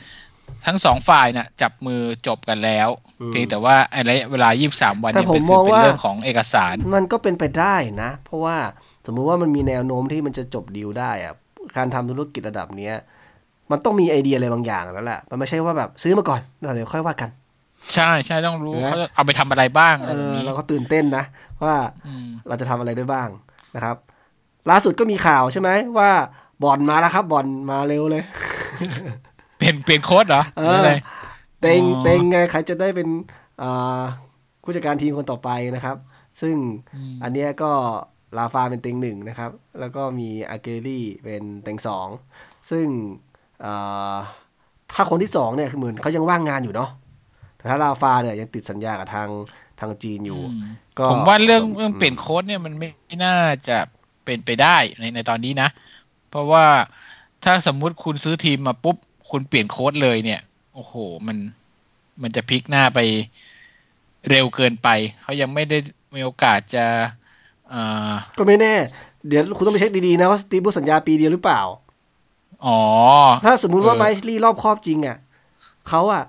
ทั้งสองฝ่ายน่ะ จับมือจบกันแล้วอืมเพียงแต่ว่าไอ้ระยะเวลา 23 วันแต่เนี่ยผมเป็นมองเป็นว่าเรื่องของเอกสาร มันก็เป็นไปได้นะ เพราะว่าสมมุติว่ามันมีแนวโน้มที่มันจะจบดีลได้อะการทำธุรกิจระดับเนี้ย มันต้องมีไอเดียอะไรบางอย่างแล้วแหละมันไม่ใช่ว่าแบบซื้อมาก่อนแล้วเดี๋ยวค่อยว่ากัน ใช่ใช่ต้องรู้เห็นไหมเขาจะเอาไปทำอะไรบ้างอะไรเอแบบอนี้เราก็ตื่นเต้นนะว่ามเราจะทำอะไรได้บ้างนะครับ ล่าสุดก็มีข่าวใช่ไหมว่าบอลมาแล้วครับบอลมาเร็วเลยเป ลี่ยนเปลี่ยนโค้ดเหรอเอหรือออะไรเต็งอ๋อเต็งไงใครจะได้เป็นอ่าผู้จัดการทีมคนต่อไปนะครับ ซึ่งมอันเนี้ยก็ลาฟาเป็นเต็งหนึ่งนะครับ แล้วก็มีอาเกรี่เป็นเต็งสองซึ่งอ่าถ้าคนที่สองเนี่ยคือเหมือนเขายังว่างงานอยู่เนาะแต่ถ้าลาฟาเนี่ยยังติดสัญญากับทางทางจีนอยู่อืมก็ผมว่าเรื่องเรื่องอืมเปลี่ยนโค้ดเนี่ยมันไม่น่าจะเป็นไปได้ในในตอนนี้นะ เพราะว่าถ้าสมมุติคุณซื้อทีมมาปุ๊บ คุณเปลี่ยนโค้ดเลยเนี่ย โอ้โห มันมันจะพลิกหน้าไปเร็วเกินไป เขายังไม่ได้มีโอกาสจะอ่าก็ไม่แน่ เดี๋ยวคุณต้องไปเช็คดีๆนะว่าสตีฟบูธสัญญาปีเดียวหรือเปล่า อ๋อ ถ้าสมมุติว่าเออไมซ์ลีรอบครอบจริงอะเขาอะ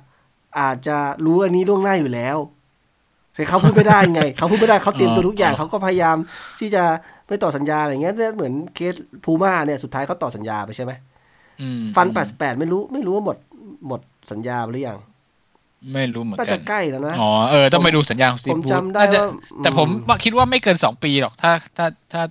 อาจจะรู้อันนี้ล่วงหน้าอยู่แล้วแต่เขาพูดไม่ได้ไง เขาพูดไม่ได้เขาเตรียมตัวทุกอย่างเขาก็พยายามที่จะไม่ต่อสัญญาอะไรเงี้ยเนี่ยเหมือนเคสพูม่าเนี่ยสุดท้ายเขาต่อสัญญาไปใช่ไหมอืม ฟันแปดแปดไม่รู้ไม่รู้ว่าหมดหมดสัญญาไปหรือยังไม่รู้เหมือนน่ากัจะนใกล้แล้วนะอ๋อเออต้องไปดูสัญญาของสตีผฟมบูธจำได้น่าจะว่าแต่ผมอืว่าคิดว่าไม่เกินสองปีหรอกถ้าถ้าถ้า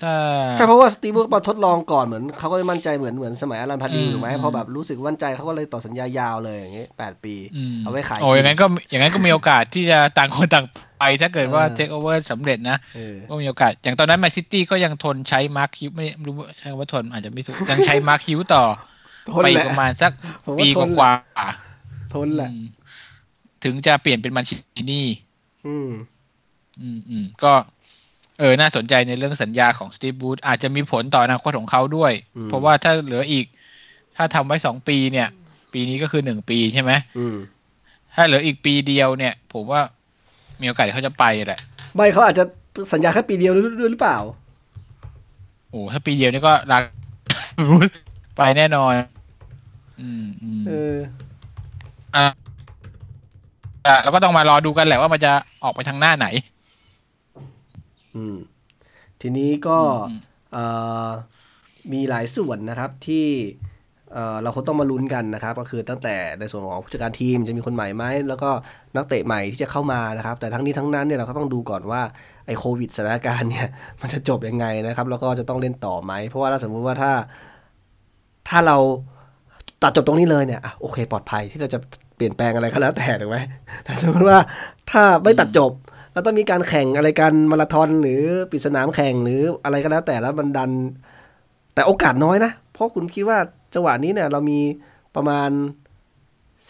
ถ้าใช่เพราะว่าสตีฟมาทดลองก่อนเหมือนเขาก็ไม่มั่นใจเหมือนเหมือนสมัยอารันพาดีอืมถูกไหมอืมพอแบบรู้สึกมั่นใจเขาก็เลยต่อสัญญายาวเลยอย่างเงี้ยแปดปีมเอาไว้ขายโอ้อย่างนั้นก็อย่างนั้นก็มีโอกาสที่จะต่างคนต่างไปถ้าเกิดว่าเออเทคโอเวอร์สำเร็จนะเออก็มีโอกาส อย่างตอนนั้นแมนซิตี้ก็ยังทนใช้มาร์คคิวไม่ไม่รู้ว่าใช้คำว่าทนอาจจะไม่ถูกยังใช้มาร์คคิวต่อทนไปแหละประมาณสักผมว่าปีทนกว่าทนๆแหละอืมถึงจะเปลี่ยนเป็นมันชินี่อืม อืมอืมก็ เออ น่าสนใจในเรื่องสัญญาของสตีฟบูธอาจจะมีผลต่ออนาคตของเขาด้วยอืมเพราะว่าถ้าเหลืออีก ถ้าทำไว้สองปีเนี่ย ปีนี้ก็คือหนึ่งปีใช่ไหมอืมถ้าเหลืออีกปีเดียวเนี่ย ผมว่ามีโอกาสที่เขาจะไปแหละไม่เขาอาจจะสัญญาแค่ปีเดียวด้วยด้วยหรือเปล่า โอ้ถ้าปีเดียวนี่ก็รักบูธไปแน่นอน อืมอืมเอออะอะเราก็ต้องมารอดูกันแหละว่ามันจะออกไปทางหน้าไหน อืม ทีนี้ก็อืมเอ่อมีหลายส่วนนะครับที่เอ่อเราคงต้องมาลุ้นกันนะครับ ก็คือตั้งแต่ในส่วนของผู้จัดการทีมจะมีคนใหม่ไหมแล้วก็นักเตะใหม่ที่จะเข้ามานะครับ แต่ทั้งนี้ทั้งนั้นเนี่ยเราก็ต้องดูก่อนว่าไอ้โควิดสถานการณ์เนี่ย มันจะจบยังไงนะครับ แล้วก็จะต้องเล่นต่อไหมเพราะว่าถ้าสมมุติว่าถ้า ถ้าเราตัดจบตรงนี้เลยเนี่ยอะโอเค ปลอดภัยที่เราจะเปลี่ยนแปลงอะไรก็แล้วแต่ถูกไหมแต่สมมติว่าถ้าไม่ตัดจบ แล้วต้องมีการแข่งอะไรกันมาราธอนหรือปิดสนามแข่งหรืออะไรก็แล้วแต่แล้วมันดัน แต่โอกาสน้อยนะ เพราะคุณคิดว่าจังหวะนี้เนี่ยเรามีประมาณ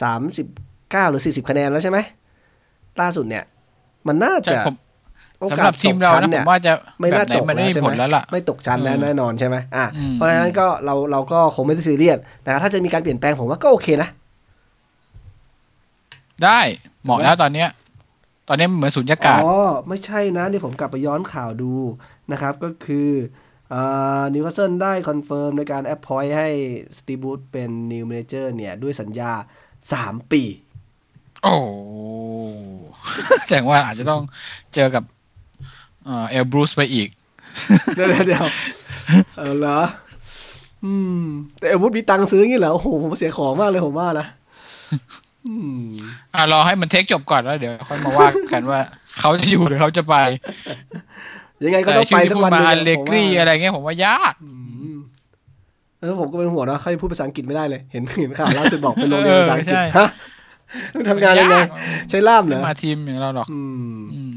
สามสิบเก้าหรือสี่สิบคะแนนแล้วใช่ไหมล่าสุดเนี่ย มันน่าใช่จะผมโอสำกาหรัสบทีมตกเราชั้นนะผเนี่ยมว่าจะไม่แบน่าบไหนตกมันไม่แล้วมีใช่ผไหมลแล้วล่ะไม่ตกชั้นแล้วอืมแน่นอนใช่ไหมอะอืมเพราะฉะนั้นก็เราเราก็คงไม่ได้ซีเรียสนะครับถ้าจะมีการเปลี่ยนแปลงผมว่าก็โอเคนะ ได้เหมาะแล้วตอนเนี้ย ตอนนี้เหมือนสุญญากาศ อ๋อ ไม่ใช่นะนี่ผมกลับไปย้อนข่าวดูนะครับ ก็คือนิวคาสเซิลได้คอนเฟิร์มในการแอปพอยให้สตีบูธเป็นนิว m ม n เจอร์เนี่ย ด้วยสัญญา3ปี โอ้แสดงว่าอาจจะต้องเจอกับเอ่อเอลบรูซไปอีก เดี๋ยวเดี๋ยวเออเหรอ อืม แต่อาวุธมีตังค์ซื้ออย่างนี้เหรอ โอ้โห ผมเสียของมากเลยผมว่านะ อืมอ่ารอให้มันเทคจบก่อนแล้วเดี๋ยวค่อยมาว่ากันว่าเขาจะอยู่หรือเขาจะไป ยังไงก็แต่ต้องชื่ไปอที่สักพูดวันหมานึงอันอะเลผมกรี่ว่าอะไรเงี้ยผมว่ายากอืมเออผมก็เป็นห่วงนะใครพูดภาษาอังกฤษไม่ได้เลย เห็นเห็นข่าวล่าสุดบอกเป็นโรงเรียนภาษาอังกฤษเออใช่ฮะต้องทำงานยังไงยากใช้ล่ามเหรไม่อมาทีมอย่างเราหรอก อืมอืม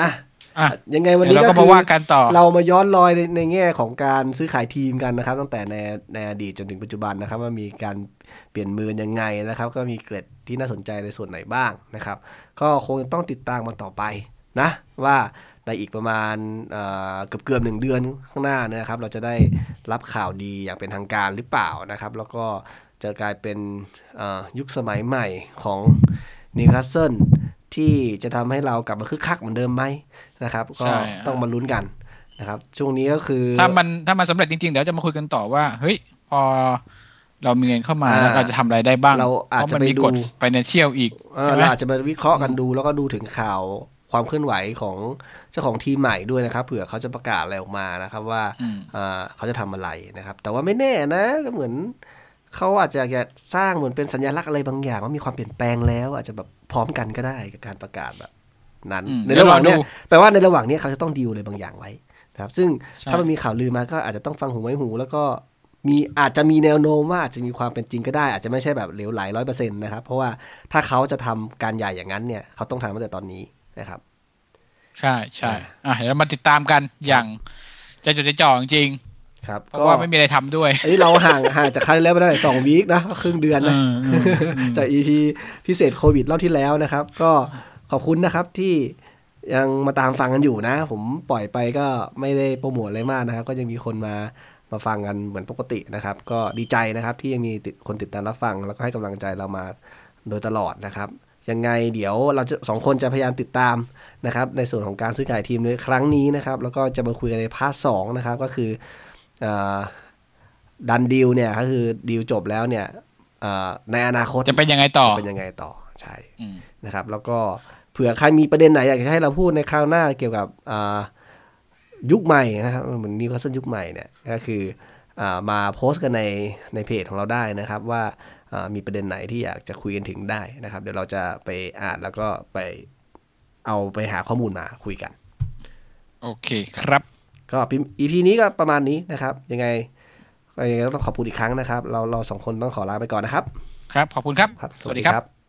อะอะยังไงวันเดี๋ยวนี้เราก็ก็คืมาอว่ากันต่อ เรามาย้อนรอยในในแง่ของการซื้อขายทีมกันนะครับ ตั้งแต่ในในอดีตจนถึงปัจจุบันนะครับว่ามีการ เปลี่ยนมือยังไงนะครับ ก็มีเกร็ดที่น่าสนใจในส่วนไหนบ้างนะครับ ก็คงต้องติดตามมันต่อไปนะว่าในอีกประมาณเอ่อเกือบเกือบหนึ่งเดือนข้างหน้าเนี่ยนะครับ เราจะได้รับข่าวดีอย่างเป็นทางการหรือเปล่านะครับ แล้วก็จะกลายเป็นเอ่อยุคสมัยใหม่ของนิวคาสเซิลที่จะทำให้เรากลับมาคึกคักเหมือนเดิมไหมนะครับ ก็ใช่ต้องมาลุ้นกันนะครับ ช่วงนี้ก็คือ ถ้ามันถ้ามันสำเร็จจริงๆ เดี๋ยวจะมาคุยกันต่อว่า เฮ้ย พอ เรามีเงินเข้ามาอ่าแล้วเราจะทำอะไรได้บ้าง เราอาจเพราะจะมันไปมีดูกฎ financial อีกเออใช่ไหมเราอาจจะมาวิเคราะห์กันดูแล้วก็ดูถึงข่าวความเคลื่อนไหวของเจ้าของทีมใหม่ด้วยนะครับเผื่อเขาจะประกาศอะไรออกมานะครับ ว่าอืมเอ่อเขาจะทำอะไรนะครับ แต่ว่าไม่แน่นะก็เหมือนเขาอาจจะอยากสร้างเหมือนเป็นสัญลักษณ์อะไรบางอย่างว่ามีความเปลี่ยนแปลงแล้ว อาจจะแบบพร้อมกันก็ได้กับการประกาศแบบนั้นอืมในระหว่างเนี้ยเดี๋ยวรอดูแปลว่าในระหว่างเนี้ยเขาจะต้องดีลอะไรบางอย่างไว้นะครับ ซึ่งใช่ถ้ามันมีข่าวลือมาก็อาจจะต้องฟังหูไว้หู แล้วก็ มีอาจจะมีแนวโน้มว่าอาจจะมีความเป็นจริงก็ได้ อาจจะไม่ใช่แบบเหลวไหลร้อยเปอร์เซ็นต์นะครับ เพราะว่าถ้าเขาจะทำการใหญ่อย่างนั้นเนี่ยเขาต้องทำตั้งแต่ตอนนี้นะครับ ใช่ใช่อะเดี๋ยวเรามาติดตามกันอย่างใจจดใจจ่อจริงครับๆเพราะว่าไม่มีอะไรทำด้วยอันนี้เราห่างห่างจากครั้งที่แล้วไม่ได้สองวีคนะครึ่งเดือนนะอืมอืมอืมจาก EP พิเศษโควิดรอบที่แล้วนะครับ ก็ขอบคุณนะครับที่ยังมาตามฟังกันอยู่นะ ผมปล่อยไปก็ไม่ได้โปรโมทอะไรมากนะครับ ก็ยังมีคนมา มาฟังกันเหมือนปกตินะครับ ก็ดีใจนะครับที่ยังมีติดคนติดตามรับฟัง แล้วก็ให้กำลังใจเรามาโดยตลอดนะครับ ยังไงเดี๋ยวเราจะสองคนจะพยายามติดตามนะครับ ในส่วนของการซื้อขายทีมในครั้งนี้นะครับ แล้วก็จะมาคุยกันใน part สองนะครับ ก็คืออา done deal เนี่ยก็คือดีลจบแล้วเนี่ยอ่าในอนาคตจะเป็นยังไงต่อเป็นยังไงต่อใช่อืมนะครับ แล้วก็เผื่อใครมีประเด็นไหนอยากจะให้เราพูดในคราวหน้าเกี่ยวกับอ่า ยุคใหม่นะครับเหมือนนิวคาสเซิลยุคใหม่เนี่ยก็คืออามาโพสต์กันในในเพจของเราได้นะครับว่าอ่ามีประเด็นไหนที่อยากจะคุยกันถึงได้นะครับ เดี๋ยวเราจะไปอ่านแล้วก็ไปเอาไปหาข้อมูลมาคุยกัน โอเคครับ ก็ EP นี้ก็ประมาณนี้นะครับ ยังไงก็ยังไงก็ต้องขอบคุณอีกครั้งนะครับ เราเราสองคนต้องขอลาไปก่อนนะครับ ครับ ขอบคุณครับครับสวัสดีครับ